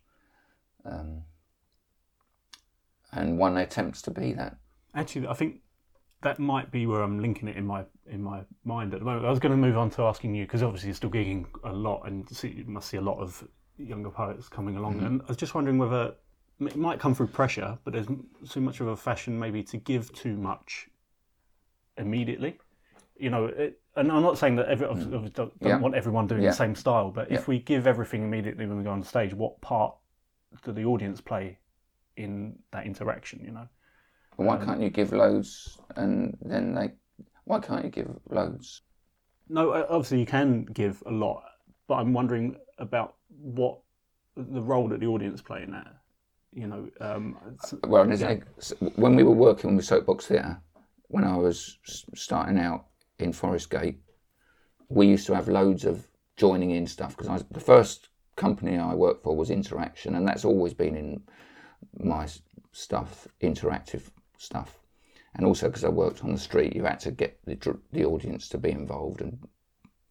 Um, and one attempts to be that. Actually, I think that might be where I'm linking it in my in my mind at the moment. I was going to move on to asking you because obviously you're still gigging a lot and see, you must see a lot of younger poets coming along. And I was just wondering whether it might come through pressure, but there's too much of a fashion maybe to give too much immediately. You know, it, and I'm not saying that every, I mm. don't, don't Yeah. want everyone doing Yeah. the same style, but Yeah. if we give everything immediately when we go on stage, what part do the audience play in that interaction? You know. But why um, can't you give loads and then they? Why can't you give loads? No, obviously you can give a lot, but I'm wondering about what the role that the audience play in that. You know, um, Well, Yeah. when we were working with Soapbox Theatre, when I was starting out in Forest Gate, we used to have loads of joining in stuff because the first company I worked for was Interaction, and that's always been in my stuff, interactive stuff. And also because I worked on the street, you had to get the, the audience to be involved and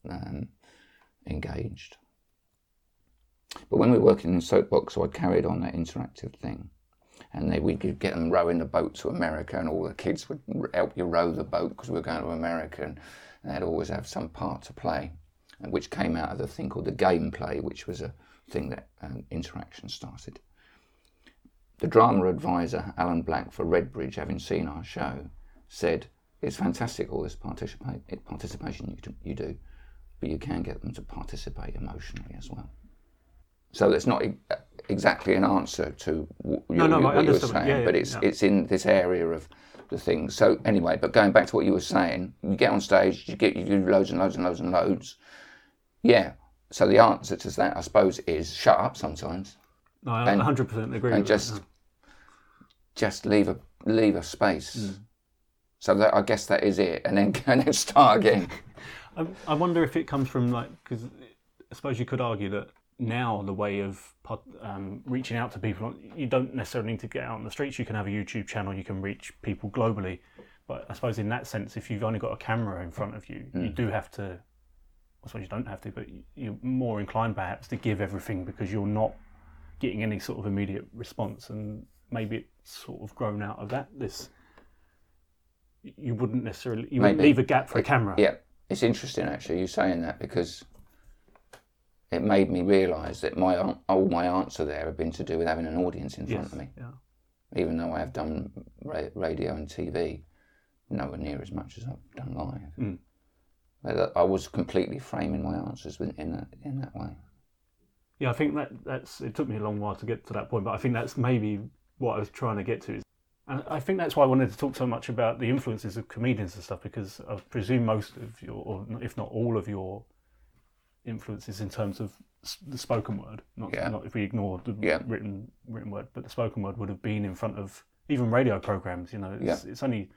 um, engaged. But when we were working in Soapbox, so I carried on that interactive thing and they, we could get them rowing the boat to America, and all the kids would help you row the boat because we were going to America, and they'd always have some part to play, which came out of the thing called the gameplay, which was a thing that um, interaction started. The drama advisor, Alan Black for Redbridge, having seen our show, said, It's fantastic all this participa- participation you, you do, but you can get them to participate emotionally as well. So it's not exactly an answer to w- No, no, I what you were saying, Yeah, but it's yeah. it's in this area of the things. So anyway, but going back to what you were saying, you get on stage, you get you do loads and loads and loads and loads. Yeah. So the answer to that, I suppose, is shut up sometimes no, I And- 100% agree. and with just that. just leave a leave a space. Hmm. So that I guess that is it, and then and then start again. I, I wonder if it comes from like because I suppose you could argue that now the way of pod- um, reaching out to people, you don't necessarily need to get out on the streets. You can have a YouTube channel, you can reach people globally. But I suppose in that sense, if you've only got a camera in front of you, Hmm. you do have to. I suppose you don't have to, but you're more inclined perhaps to give everything because you're not getting any sort of immediate response, and maybe it's sort of grown out of that. This you wouldn't necessarily you wouldn't leave a gap for a camera. Yeah, it's interesting actually you saying that because it made me realise that my all my answer there had been to do with having an audience in front Yes. of me. Yeah. Even though I have done ra- radio and TV, nowhere near as much as I've done live. Mm. But I was completely framing my answers in that in that way. Yeah, I think that that's. It took me a long while to get to that point, but I think that's maybe what I was trying to get to. And I think that's why I wanted to talk so much about the influences of comedians and stuff, because I presume most of your, or if not all of your, influences in terms of the spoken word. Not, Yeah. not if we ignore the Yeah. written written word, but the spoken word would have been in front of even radio programs. You know, it's, it's only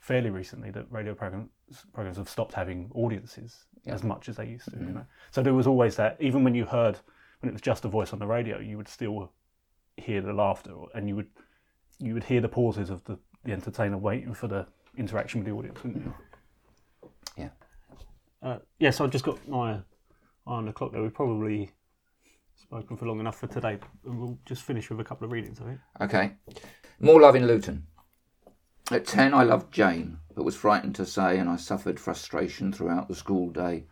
fairly recently that radio programs programs have stopped having audiences as much as they used to. Mm-hmm. You know, so there was always that. Even when you heard when it was just a voice on the radio, you would still hear the laughter, and you would you would hear the pauses of the, the entertainer waiting for the interaction with the audience. Wouldn't you? Yeah. Uh, yeah, so I've just got my eye on the clock there. We've probably spoken for long enough for today. and We'll just finish with a couple of readings, I think. Okay. More love in Luton. At 10, I loved Jane, but was frightened to say, and I suffered frustration throughout the school day.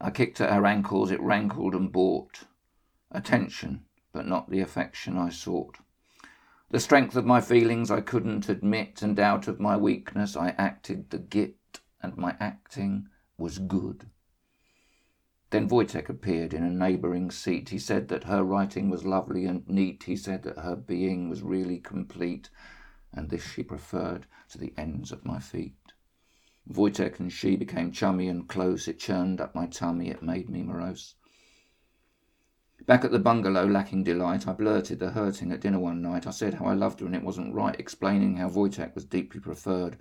I kicked at her ankles, it rankled and bought attention, but not the affection I sought. The strength of my feelings I couldn't admit, and out of my weakness I acted the git, and my acting was good. Then Wojtek appeared in a neighbouring seat. He said that her writing was lovely and neat. He said that her being was really complete, and this she preferred to the ends of my feet. Wojtek and she became chummy and close. It churned up my tummy. It made me morose. Back at the bungalow, lacking delight, I blurted the hurting at dinner one night. I said how I loved her and it wasn't right, explaining how Wojtek was deeply preferred.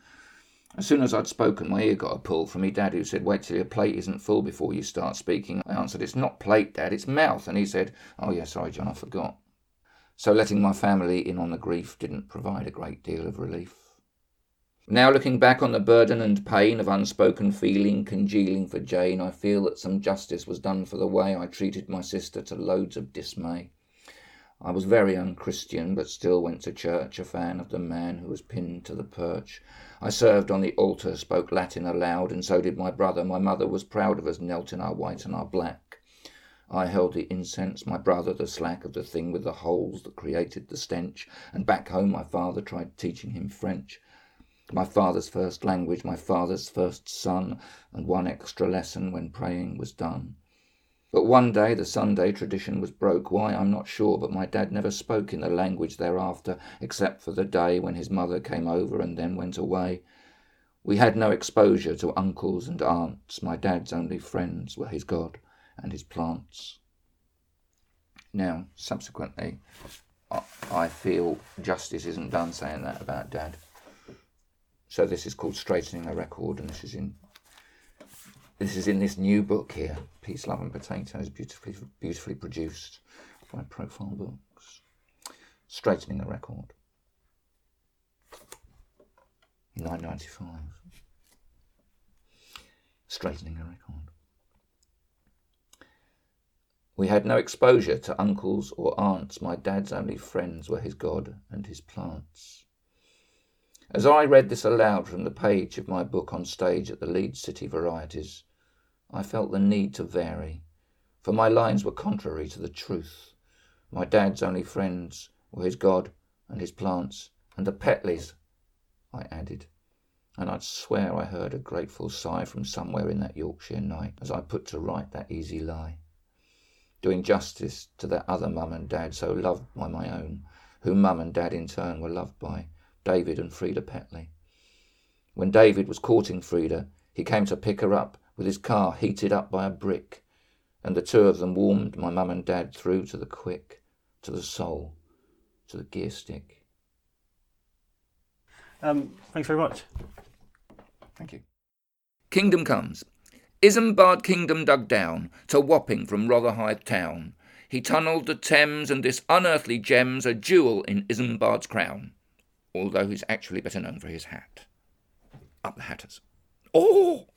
As soon as I'd spoken, my ear got a pull from me dad, who said, Wait till your plate isn't full before you start speaking. I answered, It's not plate, Dad, it's mouth. And he said, Oh, yeah, sorry, John, I forgot. So letting my family in on the grief didn't provide a great deal of relief. Now, looking back on the burden and pain of unspoken feeling congealing for Jane, I feel that some justice was done for the way I treated my sister to loads of dismay. I was very unchristian, but still went to church, a fan of the man who was pinned to the perch. I served on the altar, spoke Latin aloud, and so did my brother. My mother was proud of us, knelt in our white and our black. I held the incense, my brother the slack of the thing with the holes that created the stench, and back home my father tried teaching him French. My father's first language, my father's first son, and one extra lesson when praying was done. But one day the Sunday tradition was broke. Why, I'm not sure, but my dad never spoke in the language thereafter, except for the day when his mother came over and then went away. We had no exposure to uncles and aunts. My dad's only friends were his God and his plants. Now, subsequently, I feel justice isn't done saying that about dad. So this is called Straightening a Record, and this is in this is in this new book here, Peace, Love and Potatoes, beautifully, beautifully produced by Profile Books. Straightening a Record. 995. Straightening a Record. We had no exposure to uncles or aunts. My dad's only friends were his God and his plants. As I read this aloud from the page of my book on stage at the Leeds City Varieties, I felt the need to vary, for my lines were contrary to the truth. My dad's only friends were his God and his plants, and the Petleys, I added, and I'd swear I heard a grateful sigh from somewhere in that Yorkshire night as I put to right that easy lie, doing justice to that other mum and dad so loved by my own, whom mum and dad in turn were loved by, David and Frida Petley. When David was courting Frida, he came to pick her up with his car heated up by a brick, and the two of them warmed my mum and dad through to the quick, to the soul, to the gear stick. Um, thanks very much. Thank you. Kingdom comes. Isambard kingdom dug down to Wapping from Rotherhithe town. He tunnelled the Thames, and this unearthly gem's a jewel in Isambard's crown, although he's actually better known for his hat. Up the Hatters. Oh!